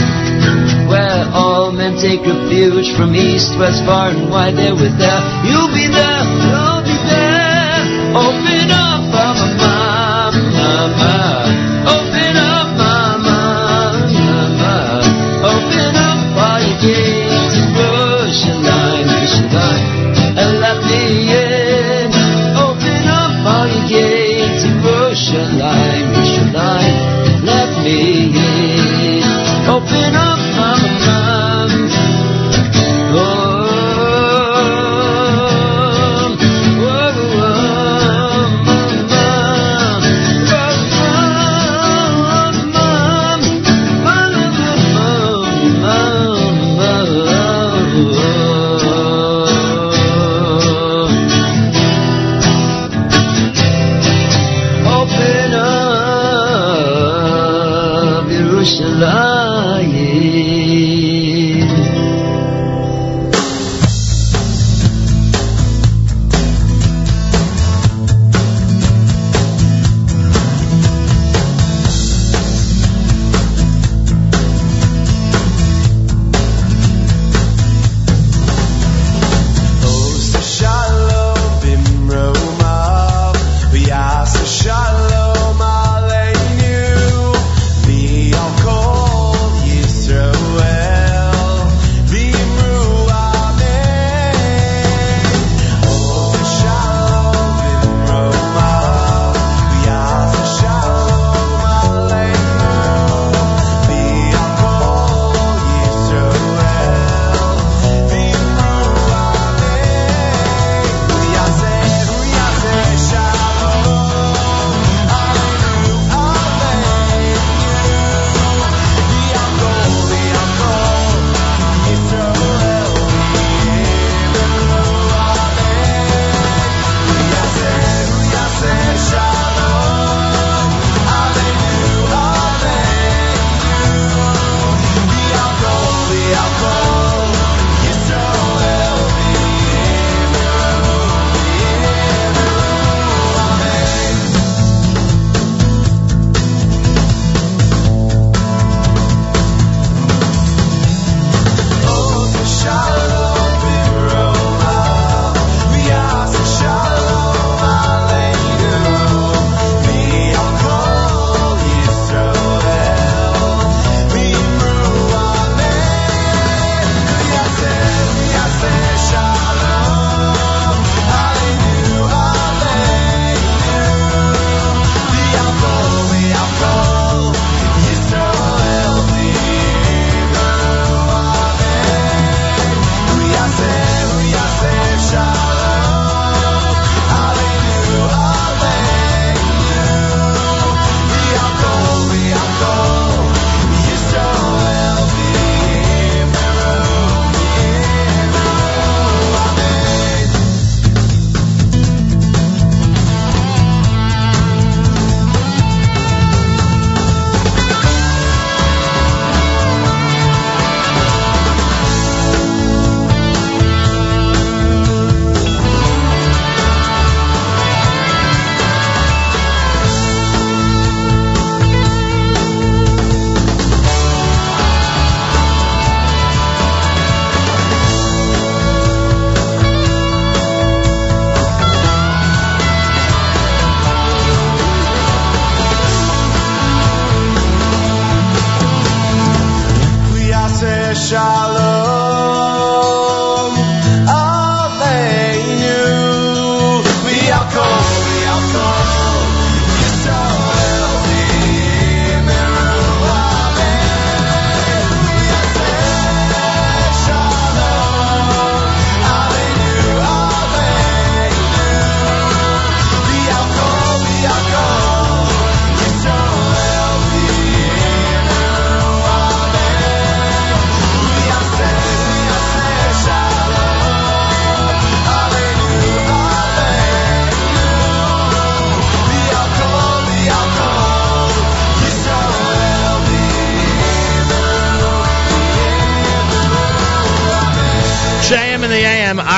Where all men take refuge from east, west, far and wide, there with there. You'll be there, we'll be there. Open up,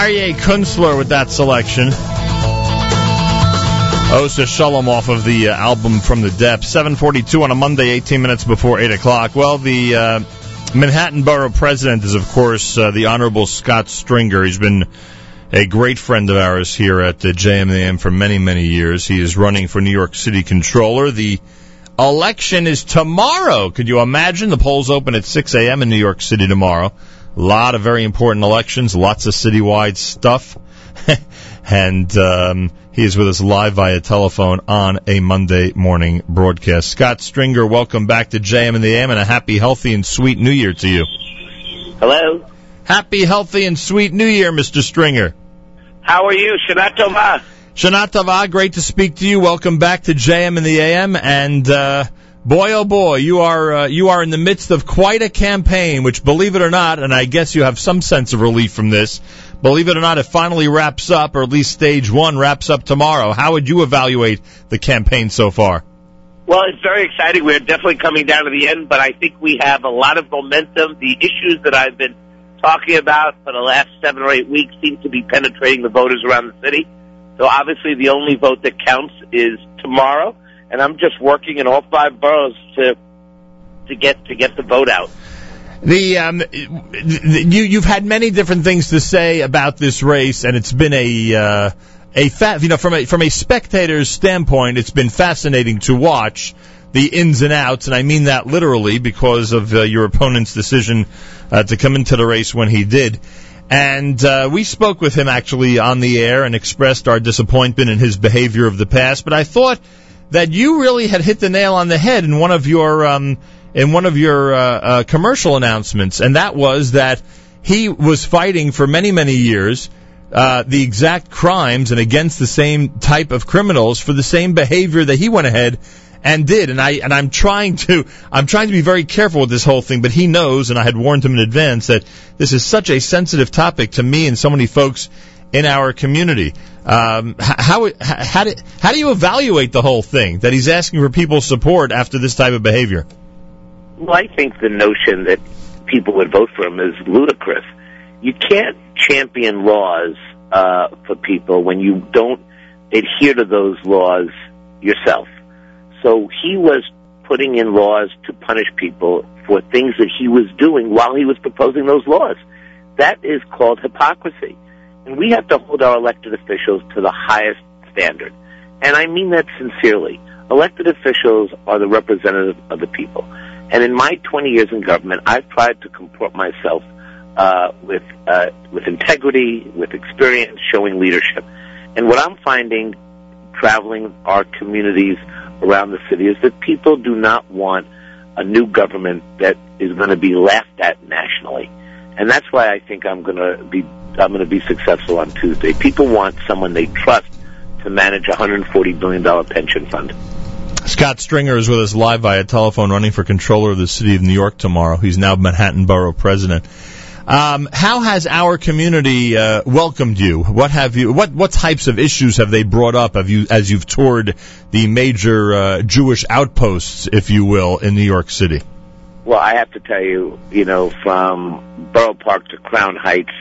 Aryeh Kunstler with that selection. Osa Shalom off of the uh, album From the Depths. 742 on a Monday, 18 minutes before 8 o'clock. Well, the uh, Manhattan Borough President is, of course, uh, the Honorable Scott Stringer. He's been a great friend of ours here at the JM in the AM for many, many years. He is running for New York City Controller. The election is tomorrow. Could you imagine? The polls open at 6 a.m. in New York City tomorrow. A lot of very important elections, lots of citywide stuff. and um, he is with us live via telephone on a Monday morning broadcast. Scott Stringer, welcome back to JM and the AM, and a happy, healthy, and sweet New Year to you. Hello. Happy, healthy, and sweet New Year, Mr. Stringer. How are you? Shana Tova. Shana Tava, great to speak to you. Welcome back to JM and the AM, and uh, boy, oh boy, you are uh, you are in the midst of quite a campaign. Which, believe it or not, and I guess you have some sense of relief from this. Believe it or not, it finally wraps up, or at least stage one wraps up tomorrow. How would you evaluate the campaign so far? Well, it's very exciting. We're definitely coming down to the end, but I think we have a lot of momentum. The issues that I've been talking about for the last seven or eight weeks seem to be penetrating the voters around the city. So obviously the only vote that counts is tomorrow, and I'm just working in all five boroughs to to get to get the vote out. The um, you you've had many different things to say about this race, and it's been a uh, a fa- you know from a from a spectator's standpoint, it's been fascinating to watch the ins and outs, and I mean that literally because of uh, your opponent's decision uh, to come into the race when he did. And uh, we spoke with him actually on the air and expressed our disappointment in his behavior of the past. But I thought that you really had hit the nail on the head in one of your um, in one of your uh, uh, commercial announcements, and that was that he was fighting for many many years uh, the exact crimes and against the same type of criminals for the same behavior that he went ahead and did. And I and I'm trying to I'm trying to be very careful with this whole thing. But he knows, and I had warned him in advance that this is such a sensitive topic to me and so many folks in our community. Um, how how do, how do you evaluate the whole thing that he's asking for people's support after this type of behavior? Well, I think the notion that people would vote for him is ludicrous. You can't champion laws uh, for people when you don't adhere to those laws yourself. So he was putting in laws to punish people for things that he was doing while he was proposing those laws. That is called hypocrisy. And we have to hold our elected officials to the highest standard. And I mean that sincerely. Elected officials are the representative of the people. And in my 20 years in government, I've tried to comport myself uh, with uh, with integrity, with experience, showing leadership. And what I'm finding, traveling our communities around the city, is that people do not want a new government that is going to be laughed at nationally. And that's why I think I'm going to be I'm going to be successful on Tuesday. People want someone they trust to manage a 140 billion dollar pension fund. Scott Stringer is with us live via telephone, running for controller of the city of New York tomorrow. He's now Manhattan Borough President. Um, how has our community uh, welcomed you? What have you? What what types of issues have they brought up? Have you as you've toured the major uh, Jewish outposts, if you will, in New York City? Well, I have to tell you, you know, from Borough Park to Crown Heights,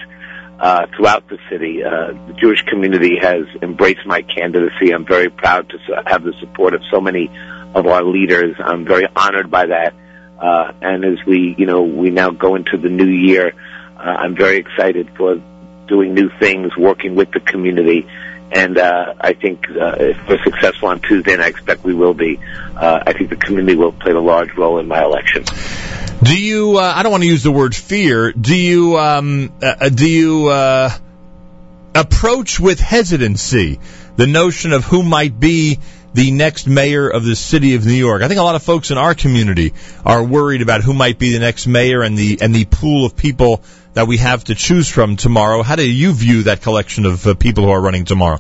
uh, throughout the city, uh, the Jewish community has embraced my candidacy. I'm very proud to have the support of so many of our leaders. I'm very honored by that. Uh, and as we, you know, we now go into the new year, uh, I'm very excited for doing new things, working with the community. And uh, I think uh, if we're successful on Tuesday, and I expect we will be, uh, I think the community will play a large role in my election. Do you? Uh, I don't want to use the word fear. Do you? Um, uh, do you uh, approach with hesitancy the notion of who might be the next mayor of the city of New York? I think a lot of folks in our community are worried about who might be the next mayor and the and the pool of people that we have to choose from tomorrow. How do you view that collection of uh, people who are running tomorrow?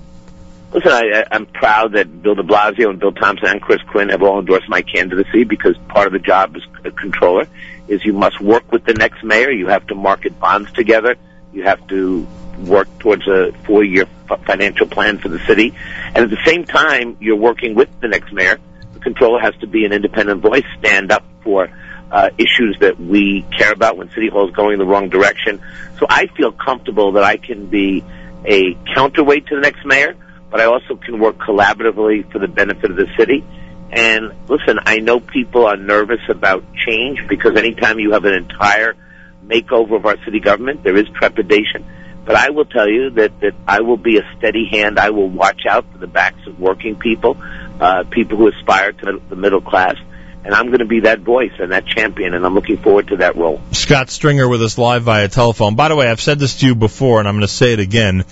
Listen, I, I'm proud that Bill de Blasio and Bill Thompson and Chris Quinn have all endorsed my candidacy because part of the job as a controller is you must work with the next mayor. You have to market bonds together. You have to work towards a four-year financial plan for the city. And at the same time, you're working with the next mayor. The controller has to be an independent voice, stand up for uh, issues that we care about when City Hall is going in the wrong direction. So I feel comfortable that I can be a counterweight to the next mayor, but I also can work collaboratively for the benefit of the city. And listen, I know people are nervous about change because anytime you have an entire makeover of our city government, there is trepidation. But I will tell you that, that I will be a steady hand. I will watch out for the backs of working people, uh, people who aspire to the middle class. And I'm going to be that voice and that champion, and I'm looking forward to that role. Scott Stringer with us live via telephone. By the way, I've said this to you before, and I'm going to say it again.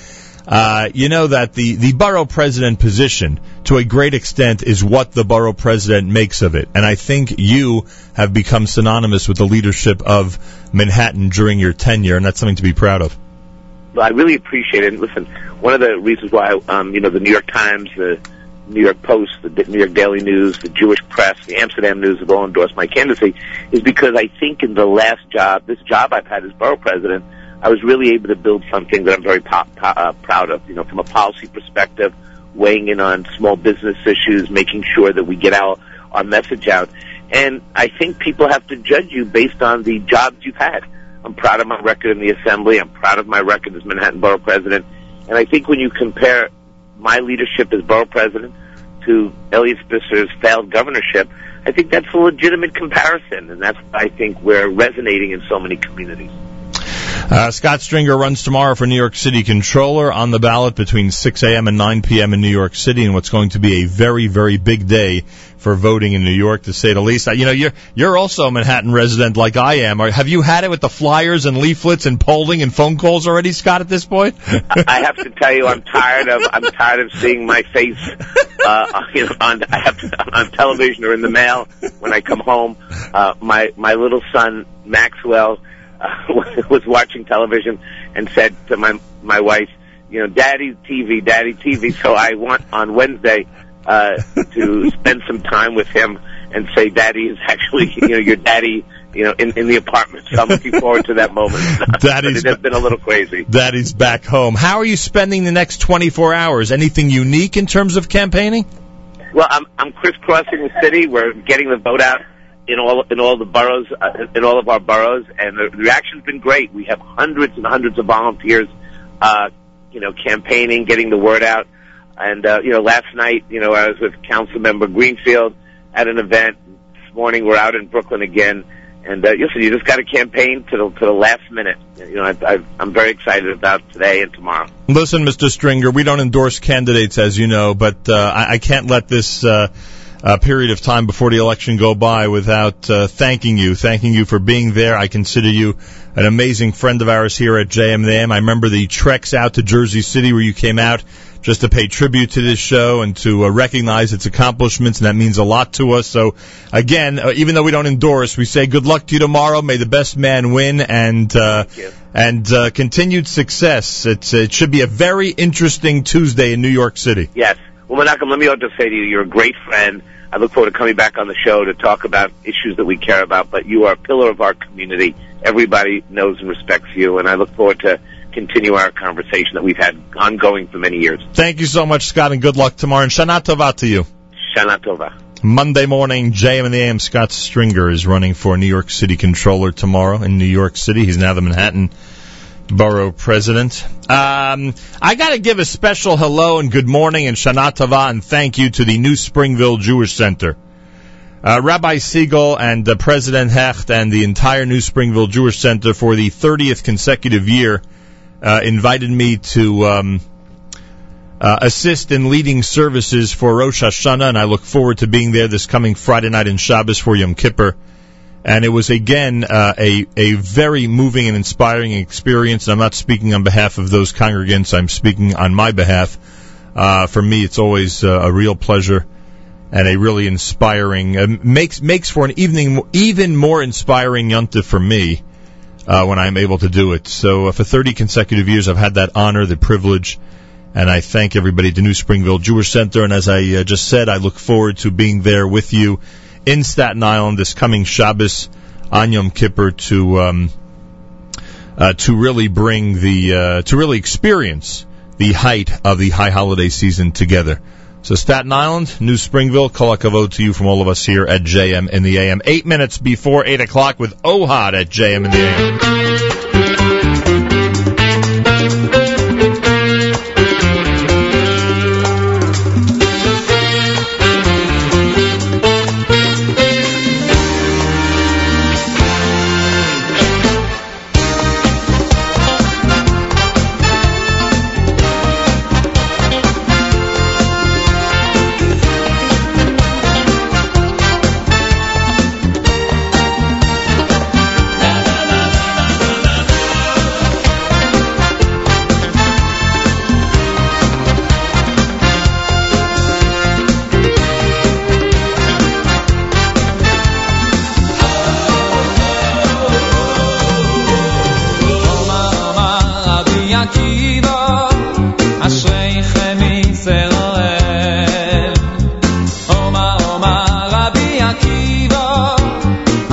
Uh, you know that the, the borough president position, to a great extent, is what the borough president makes of it. And I think you have become synonymous with the leadership of Manhattan during your tenure, and that's something to be proud of. Well, I really appreciate it. And listen, one of the reasons why, um, you know, the New York Times, the New York Post, the New York Daily News, the Jewish Press, the Amsterdam News have all endorsed my candidacy is because I think in the last job, this job I've had as borough president, I was really able to build something that I'm very po- po- uh, proud of. You know, from a policy perspective, weighing in on small business issues, making sure that we get our our message out. And I think people have to judge you based on the jobs you've had. I'm proud of my record in the assembly. I'm proud of my record as Manhattan Borough President. And I think when you compare my leadership as Borough President to Eliot Spitzer's failed governorship, I think that's a legitimate comparison. And that's I think we're resonating in so many communities. Uh, Scott Stringer runs tomorrow for New York City Controller on the ballot between 6 a.m. and 9 p.m. in New York City, and what's going to be a very, very big day for voting in New York, to say the least. Uh, You know, you're you're also a Manhattan resident like I am. Have you had it with the flyers and leaflets and polling and phone calls already, Scott? At this point, I have to tell you, I'm tired of I'm tired of seeing my face, uh, you know, on I have to, on television or in the mail when I come home. Uh, my my little son Maxwell uh, was watching television and said to my my wife, you know, Daddy TV, Daddy TV. So I want on Wednesday uh, to spend some time with him and say, Daddy is actually, you know, your daddy. You know, in, in the apartment. So I'm looking forward to that moment. Daddy's it has been a little crazy. Daddy's back home. How are you spending the next 24 hours? Anything unique in terms of campaigning? Well, I'm I'm crisscrossing the city. We're getting the vote out in all in all the boroughs, uh, in all of our boroughs, and the reaction's been great. We have hundreds and hundreds of volunteers, uh, you know, campaigning, getting the word out. And uh, you know, last night, you know, I was with Councilmember Greenfield at an event. This morning, we're out in Brooklyn again. And uh, listen, you just got to campaign to the to the last minute. You know, I, I, I'm very excited about today and tomorrow. Listen, Mr. Stringer, we don't endorse candidates, as you know, but uh, I, I can't let this uh, uh, period of time before the election go by without uh, thanking you, thanking you for being there. I consider you an amazing friend of ours here at JMM. I remember the treks out to Jersey City where you came out just to pay tribute to this show and to uh, recognize its accomplishments, and that means a lot to us. So, again, uh, even though we don't endorse, we say good luck to you tomorrow. May the best man win, and uh, and uh, continued success. It's it should be a very interesting Tuesday in New York City. Yes. Well, Menachem, let me also say to you, you're a great friend. I look forward to coming back on the show to talk about issues that we care about, but you are a pillar of our community. Everybody knows and respects you, and I look forward to continue our conversation that we've had ongoing for many years. Thank you so much, Scott, and good luck tomorrow. And Shana Tova to you. Shana Tova. Monday morning, JM and the AM. Scott Stringer is running for New York City Controller tomorrow in New York City. He's now the Manhattan Borough President. Um, I got to give a special hello and good morning and Shana Tova and thank you to the New Springville Jewish Center. Uh, Rabbi Siegel and uh, President Hecht and the entire New Springville Jewish Center for the 30th consecutive year uh, invited me to um, uh, assist in leading services for Rosh Hashanah, and I look forward to being there this coming Friday night in Shabbos for Yom Kippur. And it was again uh, a a very moving and inspiring experience. And I'm not speaking on behalf of those congregants; I'm speaking on my behalf. Uh, for me, it's always uh, a real pleasure and a really inspiring uh, makes makes for an evening even more inspiring yontif for me uh, when I'm able to do it. So uh, for 30 consecutive years, I've had that honor, the privilege, and I thank everybody at the New Springville Jewish Center. And as I just said, I look forward to being there with you in Staten Island this coming Shabbos on Yom Kippur to um, uh, to really bring the uh, to really experience the height of the high holiday season together. So Staten Island, New Springville, kol hakavod to you from all of us here at JM in the AM. Eight minutes before eight o'clock with Ohad at JM in the AM.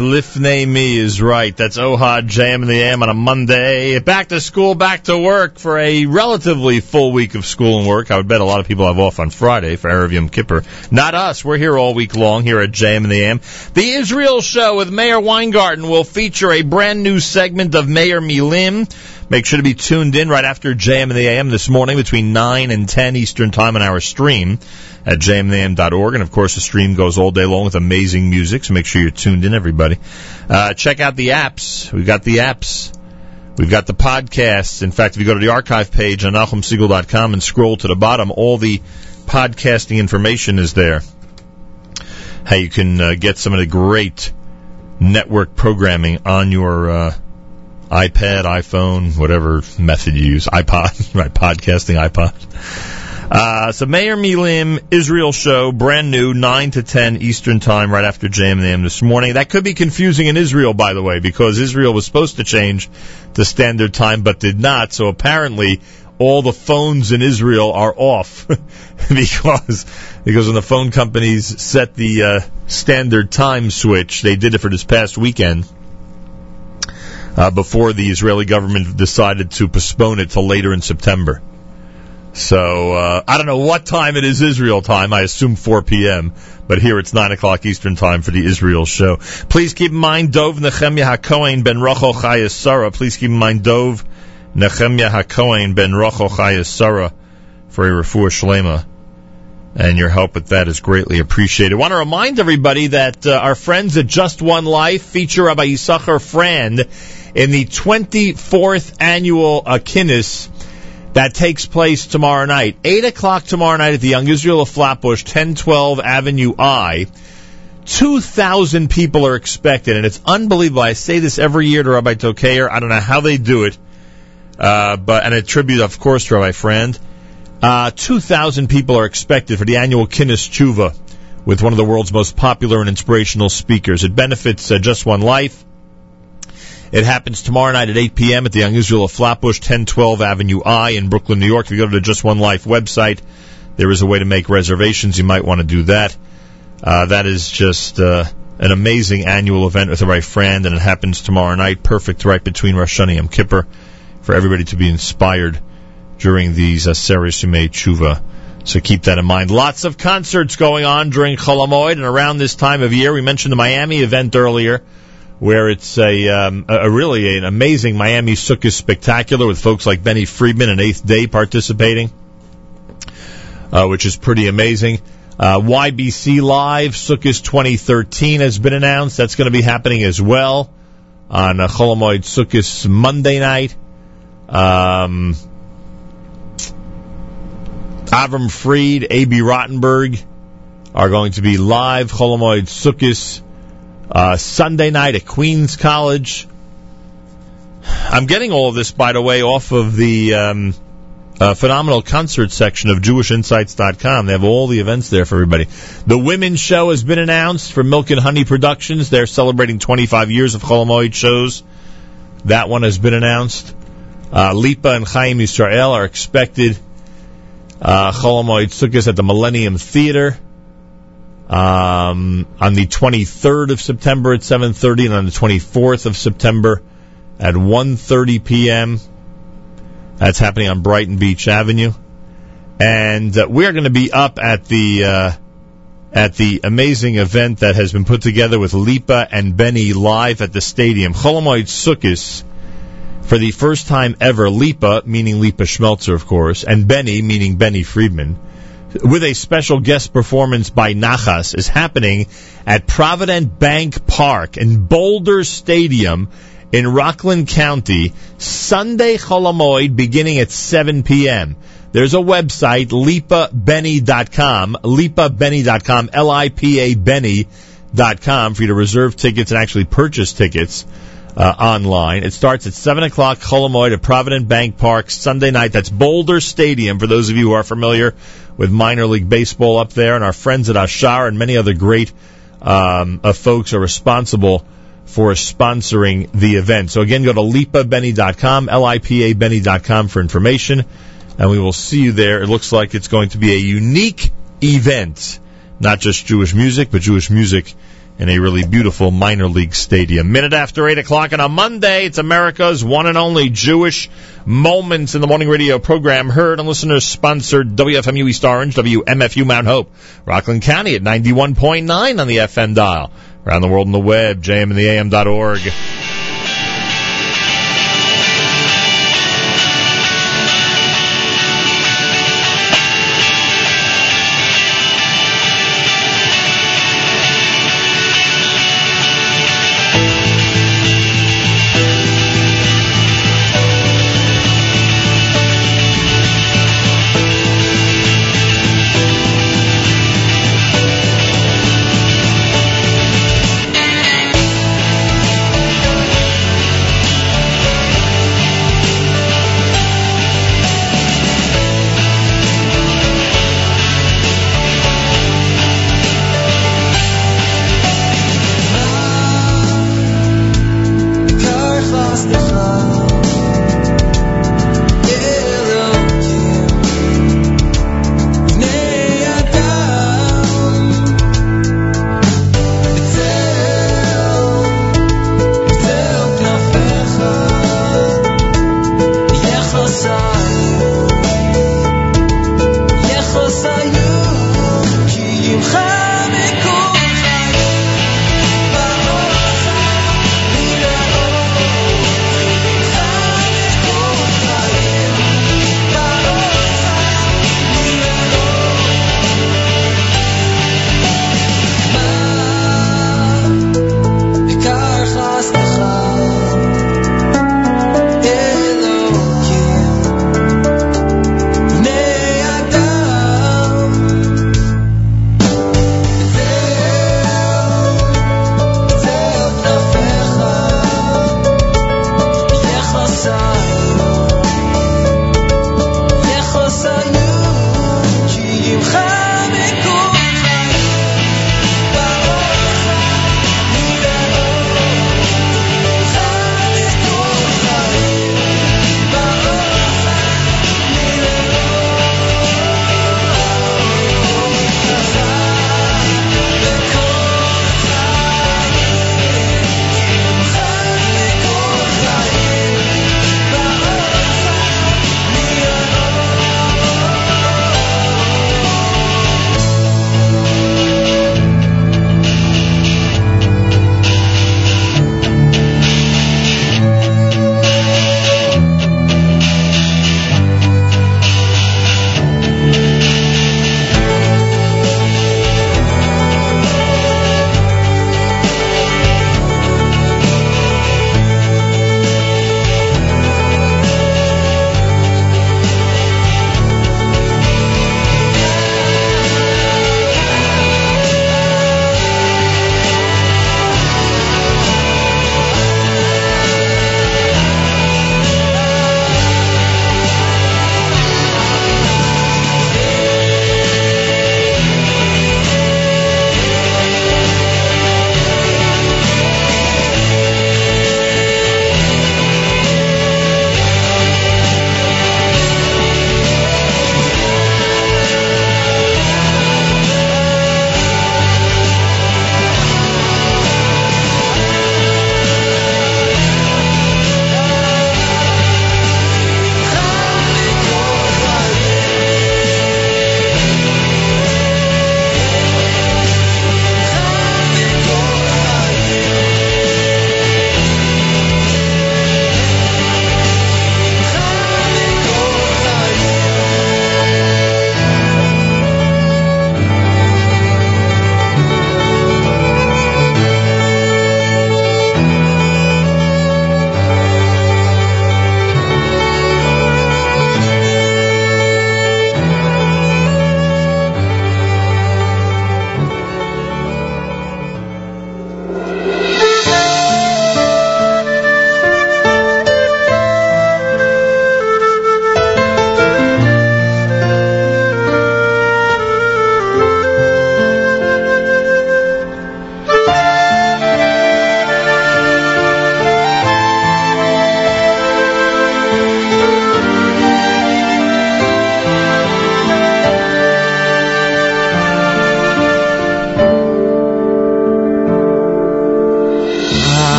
Lifnei Me is right. That's Ohad Jam in the AM on a Monday. Back to school, back to work for a relatively full week of school and work. I would bet a lot of people have off on Friday for Erev Yom Kippur. Not us. We're here all week long here at Jam in the AM. The Israel Show with Meir Weingarten will feature a brand new segment of Mayor Milim. Make sure to be tuned in right after Jam in the AM this morning between 9 and 10 Eastern Time on our stream at jmintheam.org. And of course, the stream goes all day long with amazing music, so make sure you're tuned in, everybody. Uh, check out the apps. We've got the apps. We've got the podcasts. In fact, if you go to the archive page on NachumSegal.com and scroll to the bottom, all the podcasting information is there. How you can uh, get some of the great network programming on your uh, iPad, iPhone, whatever method you use, iPod, right? Podcasting iPod. Uh, so Mayor Milim Israel show, brand new, 9 to 10 Eastern time, right after JM this morning. That could be confusing in Israel, by the way, because Israel was supposed to change to standard time, but did not. So apparently, all the phones in Israel are off because because when the phone companies set the uh, standard time switch, they did it for this past weekend uh, before the Israeli government decided to postpone it till later in September. So uh, I don't know what time it is Israel time. I assume 4 p.m. But here it's 9 o'clock Eastern time for the Israel show. Please keep in mind Dov Nechemya HaKohen ben Rochel Chayes Sarah. Please keep in mind Dov Nechemya HaKohen ben Rochel Chayes Sarah for a refuah shlema. And your help with that is greatly appreciated. I want to remind everybody that uh, our friends at Just One Life feature Rabbi Yissocher Frand in the 24th annual uh, Kinnus that takes place tomorrow night. 8 o'clock tomorrow night at the Young Israel of Flatbush, 1012 Avenue I. 2,000 people are expected, and it's unbelievable. I say this every year to Rabbi Tokayer. I don't know how they do it, uh, but and a tribute, of course, to Rabbi Frand. Uh, 2,000 people are expected for the annual Kinnus Tshuva with one of the world's most popular and inspirational speakers. It benefits uh, Just One Life. It happens tomorrow night at 8 p.m. at the Israel of Flatbush, 1012 Avenue I in Brooklyn, New York. If you go to the Just One Life website, there is a way to make reservations. You might want to do that. Uh, that is just uh, an amazing annual event with Rabbi Frand, and it happens tomorrow night. Perfect right between Rosh Hashanah and Yom Kippur for everybody to be inspired during these uh, Seres Yumei Tshuva. So keep that in mind. Lots of concerts going on during Chol Hamoed and around this time of year. We mentioned the Miami event earlier, where it's a, um, a really an amazing Miami Sukkot spectacular with folks like Benny Friedman and Eighth Day participating, uh, which is pretty amazing. Uh, YBC Live Sukkot 2013 has been announced. That's going to be happening as well on uh, Chol Hamoed Sukkot Monday night. Um, Avram Fried, Abie Rotenberg are going to be live Chol Hamoed Sukkot uh, Sunday night at Queens College. I'm getting all of this, by the way, off of the um, uh, phenomenal concert section of JewishInsights.com. They have all the events there for everybody. The women's show has been announced for Milk and Honey Productions. They're celebrating 25 years of Chol Hamoed shows. That one has been announced. Uh, Lipa and Chaim Yisrael are expected uh, Chol Hamoed Sukkot at the Millennium Theater um, on the 23rd of September at 7:30 and on the 24th of September at 1:30 p.m. That's happening on Brighton Beach Avenue, and uh, we're going to be up at the uh, at the amazing event that has been put together with Lipa and Benny live at the stadium, Chol Hamoed Sukkot for the first time ever, Lipa, meaning Lipa Schmeltzer, of course, and Benny, meaning Benny Friedman, with a special guest performance by Nachas, is happening at Provident Bank Park in Boulder Stadium in Rockland County, Sunday Chol Hamoed, beginning at 7 p.m. There's a website, lipabenny.com, lipabenny.com, L-I-P-A Benny.com for you to reserve tickets and actually purchase tickets uh, online. It starts at 7 o'clock, Chol Hamoed at Provident Bank Park, Sunday night. That's Boulder Stadium, for those of you who are familiar with minor league baseball up there. And our friends at Ashar and many other great um, uh, folks are responsible for sponsoring the event. So again, go to lipabenny.com, L-I-P-A Benny.com for information. And we will see you there. It looks like it's going to be a unique event. Not just Jewish music, but Jewish music in a really beautiful minor league stadium. Minute after 8 o'clock on a Monday, it's America's one and only Jewish Moments in the Morning Radio program, heard on listeners sponsored WFMU East Orange, WMFU Mount Hope, Rockland County at 91.9 on the FM dial. Around the world on the web, jmandtheam.org.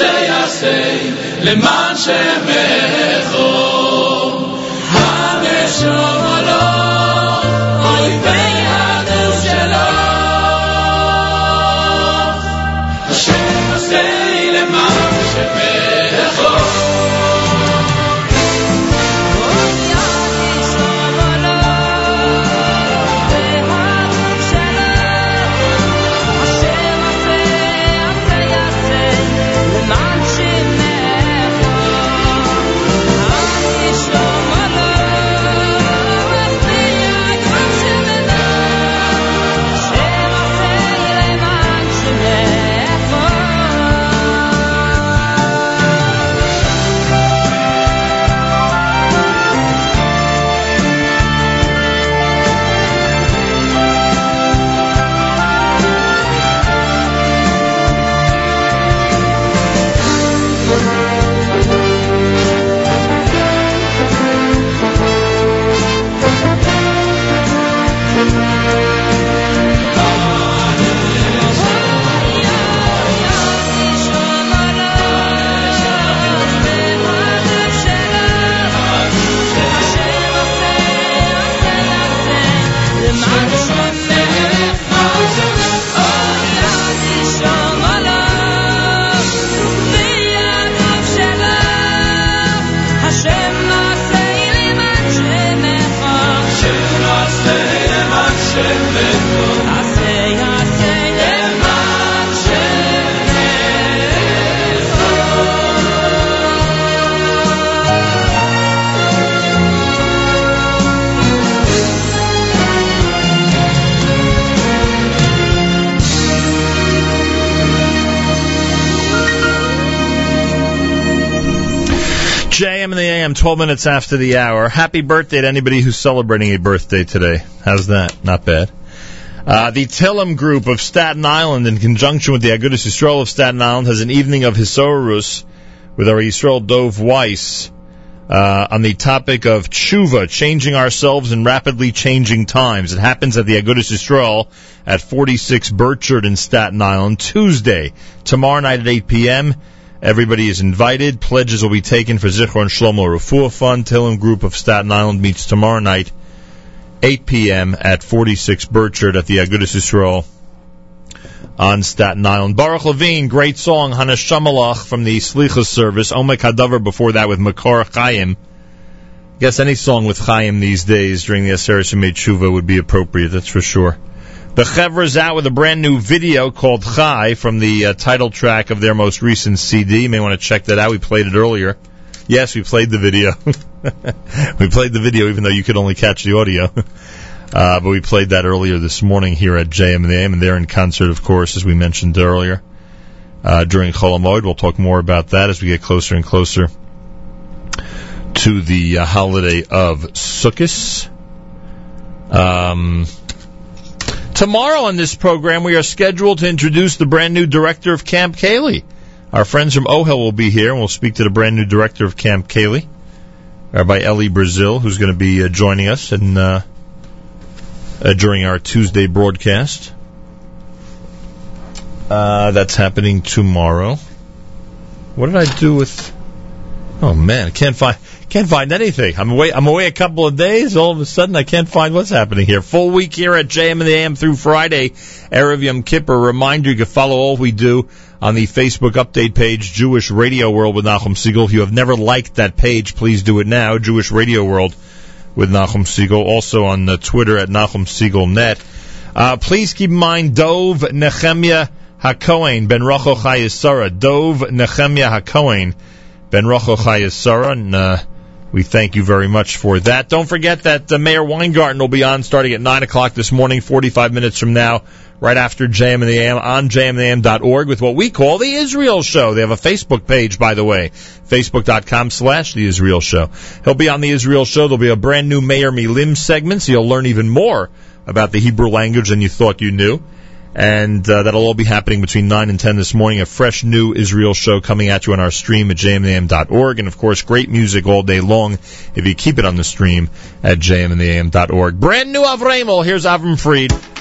עשה יעשה למען שמך 12 minutes after the hour. Happy birthday to anybody who's celebrating a birthday today. How's that? Not bad. Uh, the Tehillim Group of Staten Island, in conjunction with the Agudas Yisrael of Staten Island, has an evening of Hisorus with our Yisrael Dov Weiss uh, on the topic of tshuva, changing ourselves in rapidly changing times. It happens at the Agudas Yisrael at 46 Burchard in Staten Island, Tuesday, tomorrow night at 8 p.m. Everybody is invited. Pledges will be taken for Zichron Shlomo Refuah Fund. Tehillim Group of Staten Island meets tomorrow night, 8 p.m. at 46 Burchard at the Agudas Yisrael on Staten Island. Baruch Levine, great song, Haneshama Lach from the Slicha service. Omek Hadavar before that with Mekor Chaim. Guess any song with Chaim these days during the Aseret Shemei Tshuva would be appropriate, that's for sure. The Chevra's out with a brand new video called Chai from the uh, title track of their most recent CD. You may want to check that out. We played it earlier. Yes, we played the video. we played the video even though you could only catch the audio. Uh, but we played that earlier this morning here at JM and the AM, and they're in concert, of course, as we mentioned earlier. Uh, during Chol Hamoed, we'll talk more about that as we get closer and closer to the uh, holiday of Sukkot. Um, tomorrow on this program, we are scheduled to introduce the brand new director of Camp Kaylie. Our friends from OHEL will be here, and we'll speak to the brand new director of Camp Kaylie, Rabbi Eli Brazil, who's going to be uh, joining us and. Uh, uh, during our Tuesday broadcast. Uh, that's happening tomorrow. What did I do with? Oh man, I can't find can't find anything. I'm away. I'm away a couple of days. All of a sudden, I can't find what's happening here. Full week here at JM and the AM through Friday, Erev Yom Kippur. Reminder: you can follow all we do on the Facebook update page, Jewish Radio World with Nachum Segal. If you have never liked that page, please do it now. Jewish Radio World with Nachum Segal. Also on uh, Twitter at Nachum Segal Net. Uh, please keep in mind Dov Nehemiah HaKohen Ben Rocho Chayesara. Dov Nehemiah HaKohen Ben Rocho Chayesara. And uh, we thank you very much for that. Don't forget that uh, Meir Weingarten will be on starting at 9 o'clock this morning, 45 minutes from now, right after JM and the AM on jmandtheam.org with what we call the Israel Show. They have a Facebook page, by the way, facebook.com slash the Israel Show. He'll be on the Israel Show. There'll be a brand new Mayor Milim segment, so you'll learn even more about the Hebrew language than you thought you knew. And uh, that'll all be happening between 9 and 10 this morning. A fresh new Israel show coming at you on our stream at jmam.org. And of course, great music all day long if you keep it on the stream at jmam.org. Brand new Avramel. Here's Avram Fried.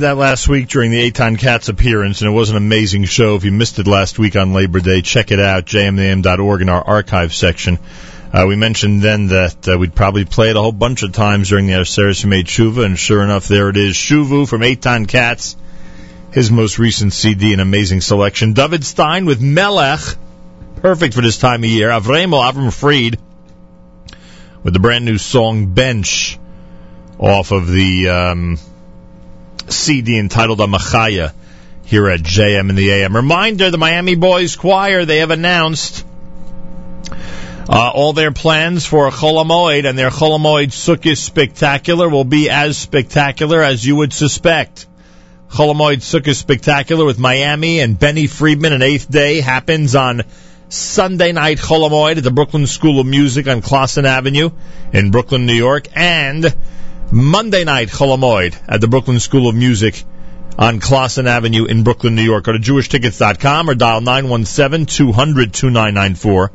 That last week during the Eitan Katz appearance, and it was an amazing show. If you missed it last week on Labor Day, check it out, jmnam.org in our archive section. Uh, we mentioned then that uh, we'd probably play it a whole bunch of times during the Aseres made Shuva, and sure enough, there it is. Shuvu from Eitan Katz, his most recent CD, an amazing selection. David Stein with Melech, perfect for this time of year. Avremel Avram Fried with the brand new song Bench off of the um, CD entitled Amachaya here at JM and the AM. Reminder, the Miami Boys Choir, they have announced uh, all their plans for Chol Hamoed and their Chol Hamoed Sukkot Spectacular will be as spectacular as you would suspect. Chol Hamoed Sukkot Spectacular with Miami and Benny Friedman and Eighth Day happens on Sunday night Chol Hamoed at the Brooklyn School of Music on Classon Avenue in Brooklyn, New York, and Monday night Chol Hamoed at the Brooklyn School of Music on Classon Avenue in Brooklyn, New York. Go to jewishtickets.com or dial 917-200-2994.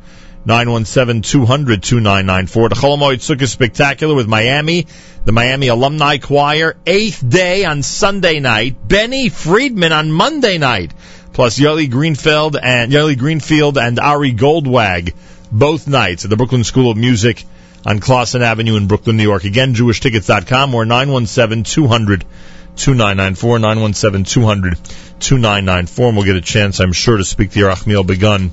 917-200-2994. The Chol Hamoed Sukkot Spectacular with Miami, the Miami Alumni Choir, eighth day on Sunday night, Benny Friedman on Monday night, plus Yoeli Greenfield and Yoeli Greenfield and Ari Goldwag both nights at the Brooklyn School of Music on Classon Avenue in Brooklyn, New York. Again, jewishtickets.com or 917-200 2994 917 200 2994 and we'll get a chance I'm sure to speak to Yerachmiel Begun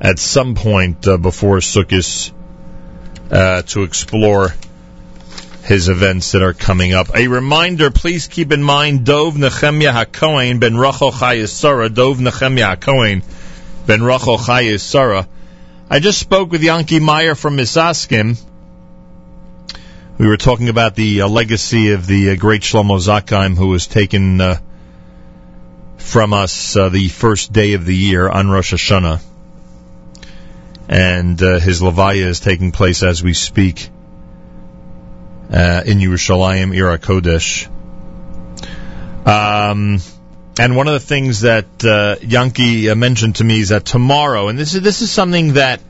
at some point uh, before Sukkot uh, to explore his events that are coming up. A reminder, please keep in mind Dov Nechemya HaKohen Ben Rachel Chayes Sarah, Dov Nechemya HaKohen Ben Rachel Chayes Sarah. I just spoke with Yanki Meyer from Misaskim. We were talking about the uh, legacy of the uh, great Shlomo Zakheim, who was taken uh, from us uh, the first day of the year on Rosh Hashanah. And uh, his Levaya is taking place as we speak uh, in Yerushalayim, Ira Kodesh. Um, and one of the things that uh, Yanki uh, mentioned to me is that tomorrow, and this is this is something that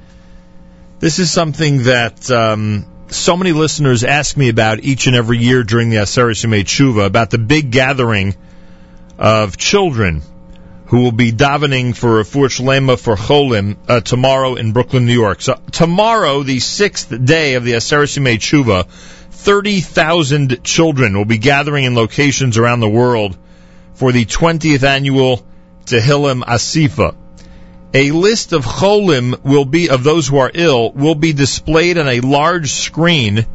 this is something that um, so many listeners ask me about each and every year during the Aseres Yemei Tshuva about the big gathering of children who will be davening for a Shlema for Cholim uh, tomorrow in Brooklyn, New York. So tomorrow, the sixth day of the Aseres Yemei Tshuva, 30,000 children will be gathering in locations around the world for the 20th annual Tehillim Asifa. A list of cholim will be of those who are ill will be displayed on a large screen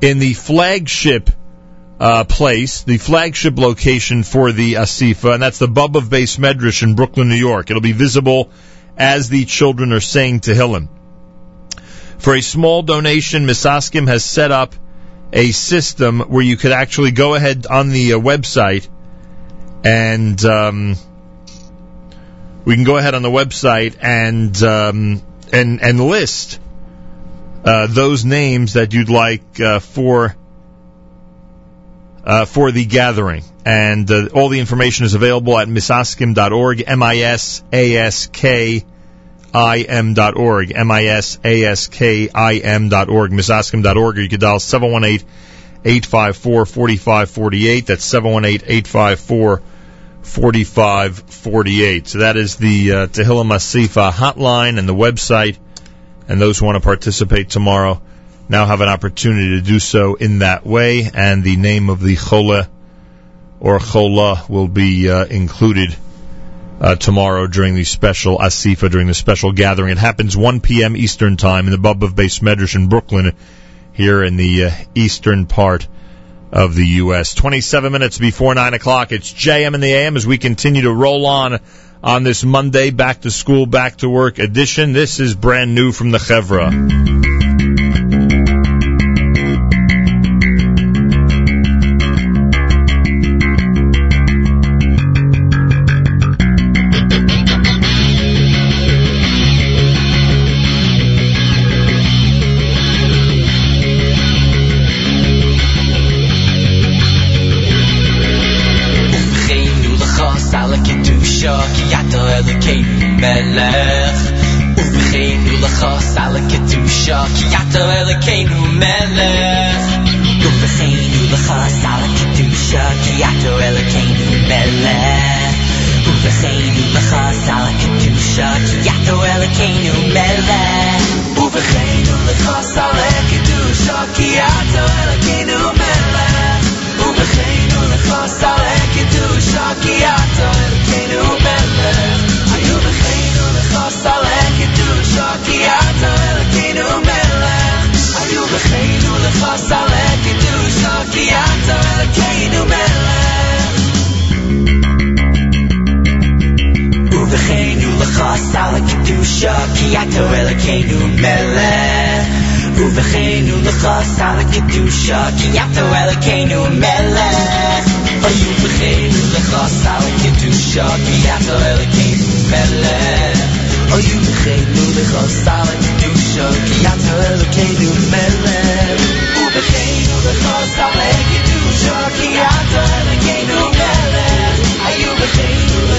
in the flagship uh, place, the flagship location for the Asifa, and that's the Bobov Beis Medrash in Brooklyn, New York. It'll be visible as the children are saying Tehillim. For a small donation, Misaskim has set up a system where you could actually go ahead on the uh, website and um, we can go ahead on the website and um, and and list uh, those names that you'd like uh, for uh, for the gathering. And uh, all the information is available at misaskim.org, M-I-S-A-S-K-I-M dot org, M-I-S-A-S-K-I-M dot org, misaskim.org, or you can dial 718-854-4548. That's 718-854 4548. So that is the uh, Tehillim Asifa hotline and the website. And those who want to participate tomorrow now have an opportunity to do so in that way. And the name of the Chola or Chola will be uh, included uh, tomorrow during the special Asifa, during the special gathering. It happens 1 p.m. Eastern Time in the Bobov Beis Medrash in Brooklyn, here in the uh, eastern part of the U.S. 27 minutes before 9 o'clock. It's JM in the AM as we continue to roll on on this Monday back to school, back to work edition. This is brand new from the Chevra. was elke douche Ki hebt er elke nu melech Van jou begrepen lech was elke douche Ki hebt er elke nu melech Oh, you begreep nu de gasalen douche Ki hebt er elke nu melech Oh, begreep nu de gasalen douche Ki hebt er elke melech Oh, you begreep nu de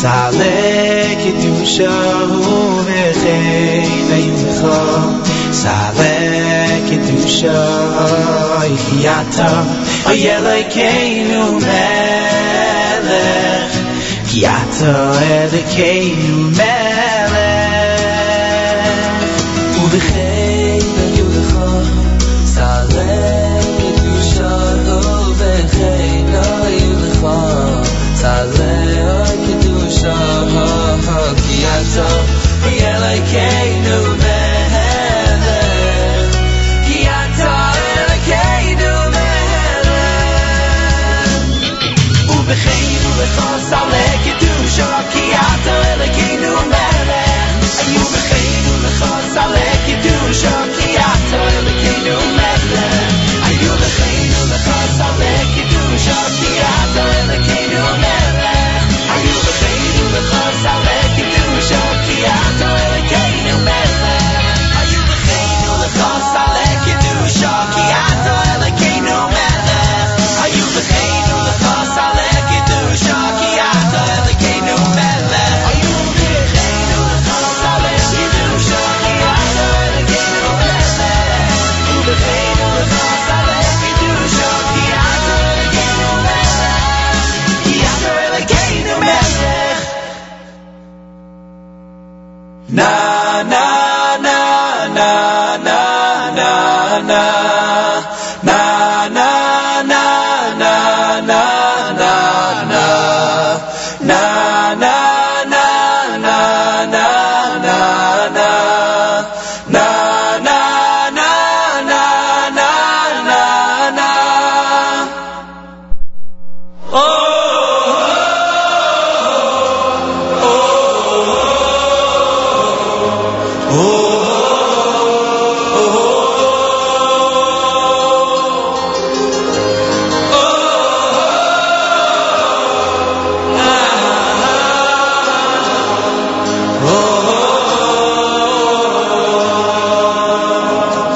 Sale kitusha hu vechein ayumecha Sale kitusha yata. Oyelekeinu melech. Yata elekeinu melech. Uvechein ayumecha Sale kitusha hu vechein ayumecha Sale so, oh, oh, kiazo, E-L-I-K, no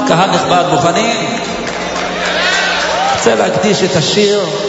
קהל נכבד, מוכנים? רוצה להקדיש את השיר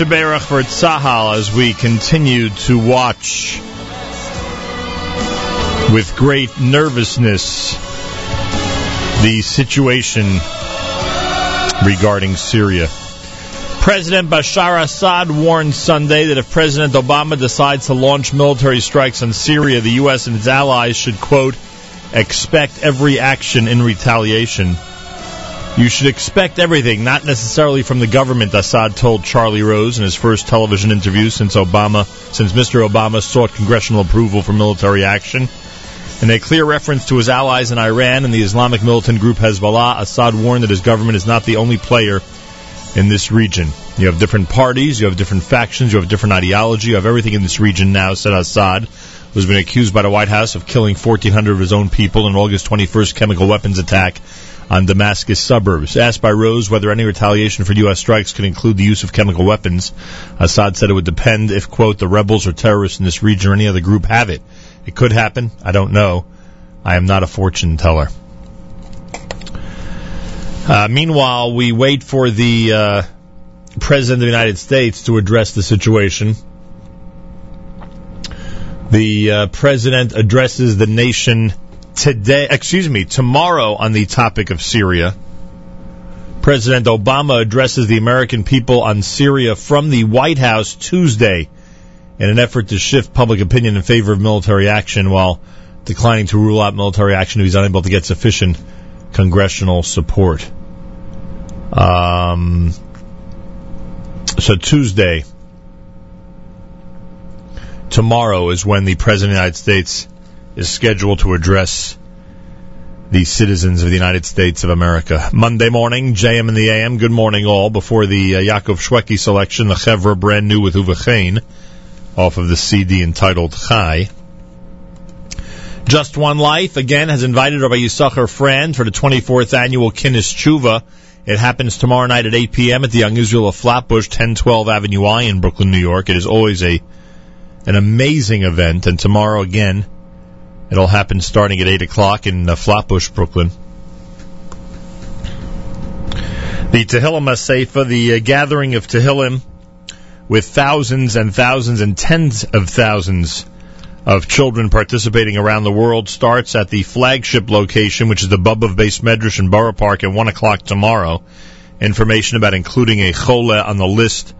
Misha for Tzahal as we continue to watch with great nervousness the situation regarding Syria. President Bashar Assad warned Sunday that if President Obama decides to launch military strikes on Syria, the U.S. and its allies should, quote, expect every action in retaliation. You should expect everything, not necessarily from the government, Assad told Charlie Rose in his first television interview since Obama, since Mr. Obama sought congressional approval for military action. In a clear reference to his allies in Iran and the Islamic militant group Hezbollah, Assad warned that his government is not the only player in this region. You have different parties, you have different factions, you have different ideology, you have everything in this region now, said Assad, who's been accused by the White House of killing 1,400 of his own people in August 21st chemical weapons attack on Damascus suburbs. Asked by Rose whether any retaliation for U.S. strikes could include the use of chemical weapons, Assad said it would depend if, quote, the rebels or terrorists in this region or any other group have it. It could happen. I don't know. I am not a fortune teller. Uh, meanwhile, we wait for the uh, President of the United States to address the situation. The uh, President addresses the nation today, excuse me, tomorrow on the topic of Syria. President Obama addresses the American people on Syria from the White House Tuesday in an effort to shift public opinion in favor of military action while declining to rule out military action if he's unable to get sufficient congressional support. Um, so Tuesday, tomorrow is when the President of the United States is scheduled to address the citizens of the United States of America. Monday morning, JM and the AM. Good morning, all. Before the uh, Yaakov Shwekey selection, the Chevra brand new with Uvechein off of the CD entitled Chai. Just One Life, again, has invited Rabbi Yissocher Frand for the 24th annual Kinnus Tshuva. It happens tomorrow night at 8 p.m. at the Young Israel of Flatbush, 1012 Avenue I in Brooklyn, New York. It is always a an amazing event, and tomorrow again, it'll happen starting at 8 o'clock in uh, Flatbush, Brooklyn. The Tehillim Aseifa, the uh, gathering of Tehillim, with thousands and thousands and tens of thousands of children participating around the world starts at the flagship location, which is the Bobov Beis Medrash in Borough Park at 1 o'clock tomorrow. Information about including a chole on the list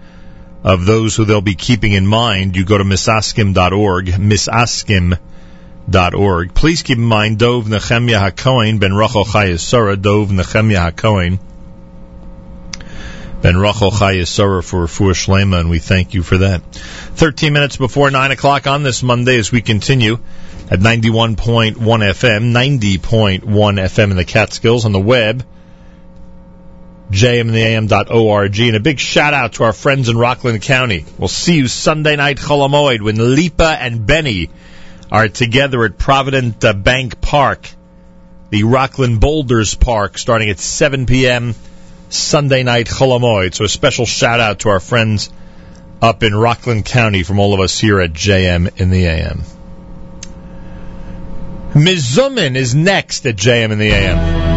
of those who they'll be keeping in mind, you go to misaskim.org, misaskim.org. Please keep in mind Dov Nechemya HaKohen, Ben Rachel Chayesora, Dov Nechemya HaKohen, Ben Rachel Chayesora for Refuah Shlema, and we thank you for that. 13 minutes before 9 o'clock on this Monday as we continue at 91.1 FM, 90.1 FM in the Catskills on the web, jmandtheam.org. And a big shout out to our friends in Rockland County. We'll see you Sunday night Chol Hamoed when Lipa and Benny are together at Provident uh, Bank Park, the Rockland Boulders Park, starting at 7 p.m. Sunday night Chol Hamoed. So a special shout out to our friends up in Rockland County from all of us here at JM in the AM. Mizumin is next at JM in the AM.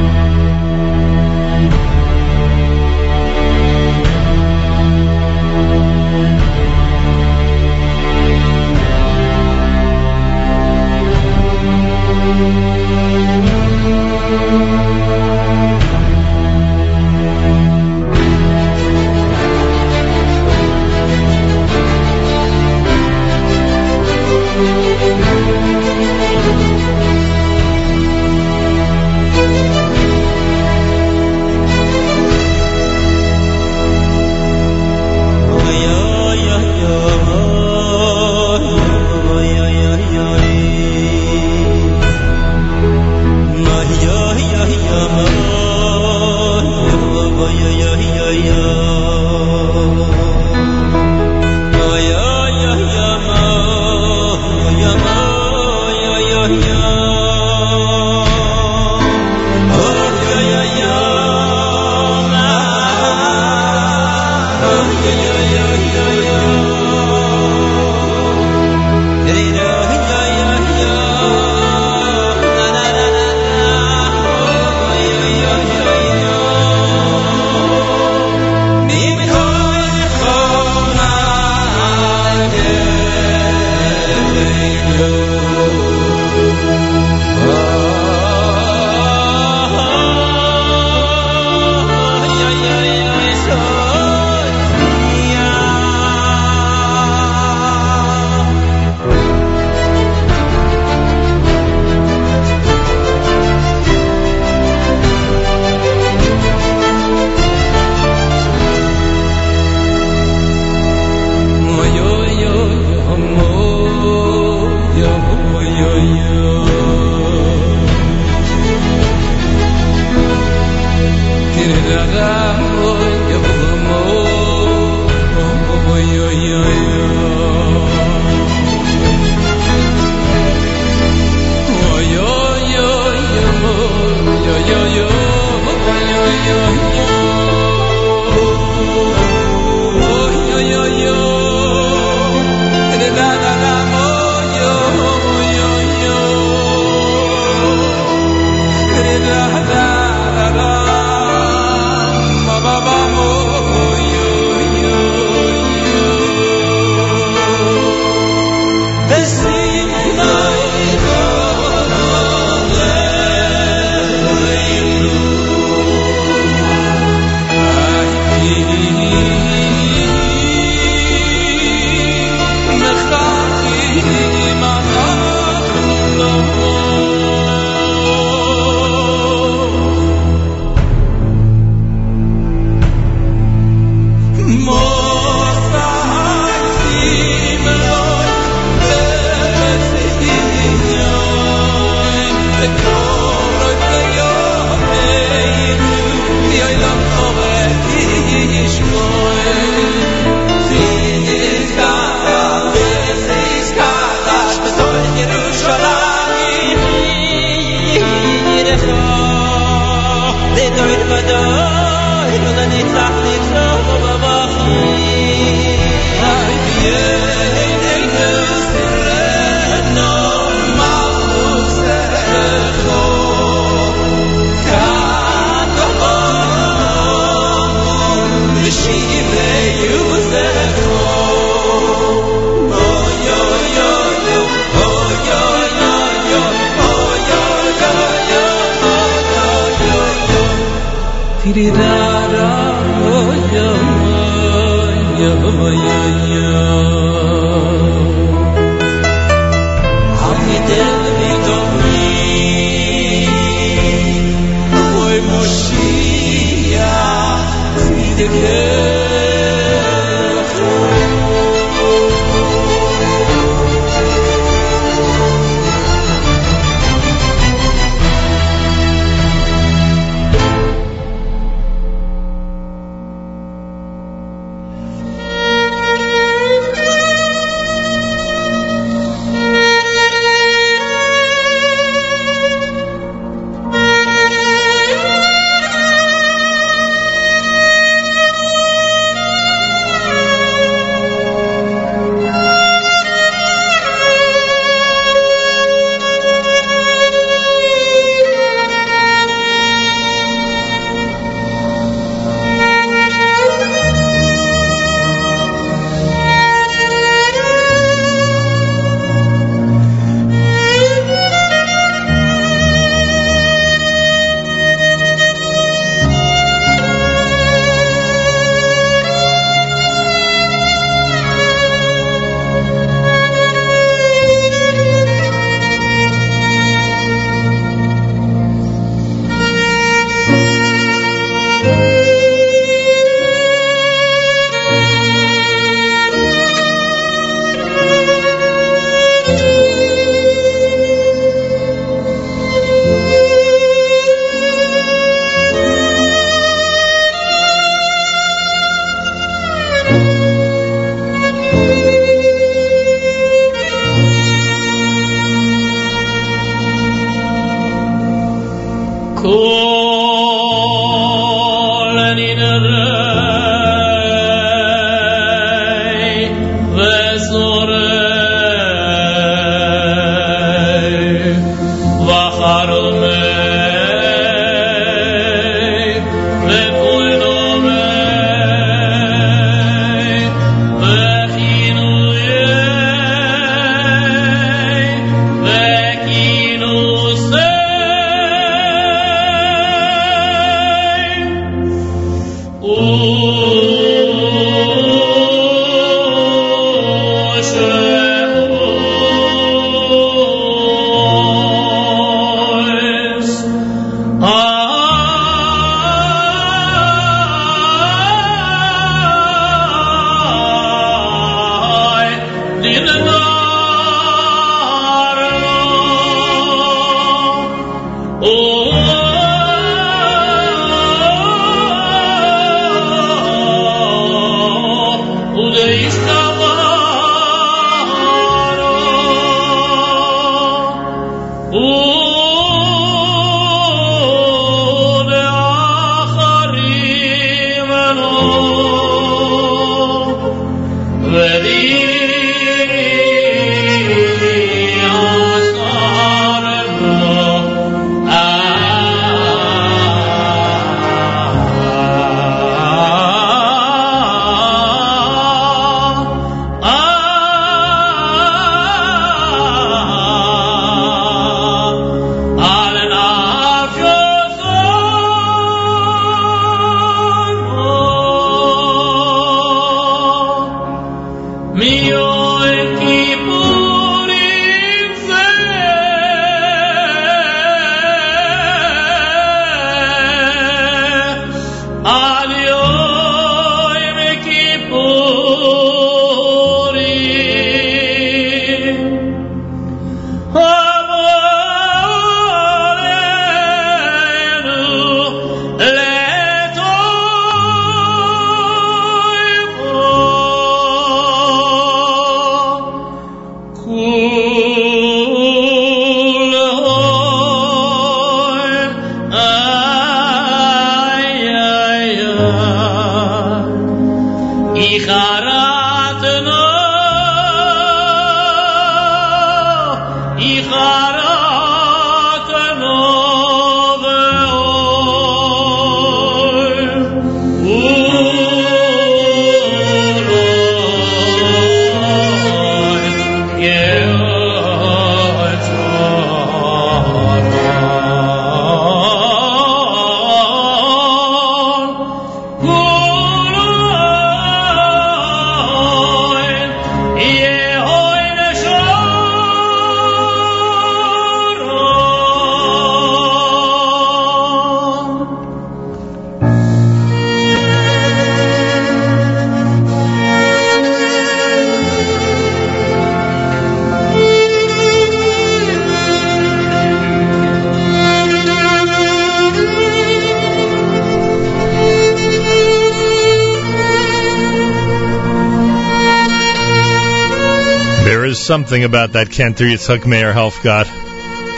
Something about that Yitzhak Meir Helfgot.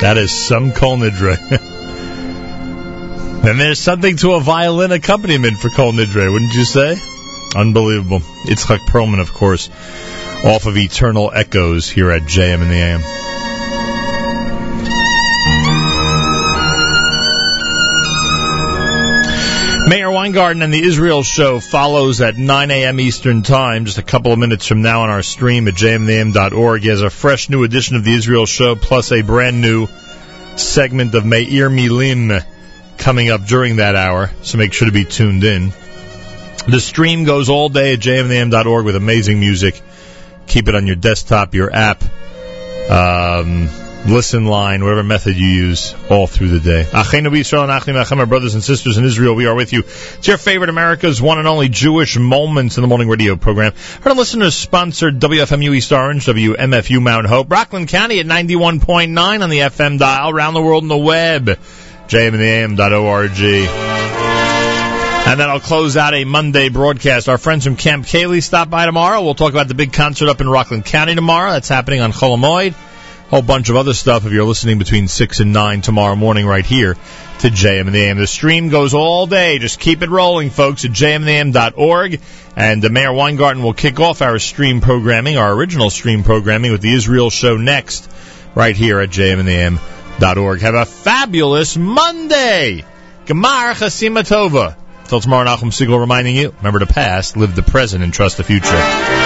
That is some Kol Nidre. then there's something to a violin accompaniment for Kol Nidre, wouldn't you say? Unbelievable. It's Itzhak Perlman, of course, off of Eternal Echoes here at JM in the AM. Meir Weingarten and the Israel Show follows at 9 a.m. Eastern Time, just a couple of minutes from now on our stream at jmnam.org. He has a fresh new edition of the Israel Show, plus a brand new segment of Meir Milim coming up during that hour, so make sure to be tuned in. The stream goes all day at jmnam.org with amazing music. Keep it on your desktop, your app, um, listen line, whatever method you use, all through the day. Brothers and sisters in Israel, we are with you. It's your favorite America's one and only Jewish Moments in the Morning radio program. Our listeners sponsored WFMU East Orange, WMFU Mount Hope, Rockland County at 91.9 on the FM dial, around the world on the web, jmandam.org. And then I'll close out a Monday broadcast. Our friends from Camp Kaylie stop by tomorrow. We'll talk about the big concert up in Rockland County tomorrow. That's happening on Chol Hamoed. Whole bunch of other stuff if you're listening between 6 and 9 tomorrow morning right here to JM and the AM. The stream goes all day. Just keep it rolling, folks, at jmandam.org. And uh, Meir Weingarten will kick off our stream programming, our original stream programming with the Israel show next right here at jmandam.org. Have a fabulous Monday. Gemar Chasima Tova. Till tomorrow, Nachum Segal reminding you, remember the past, live the present, and trust the future.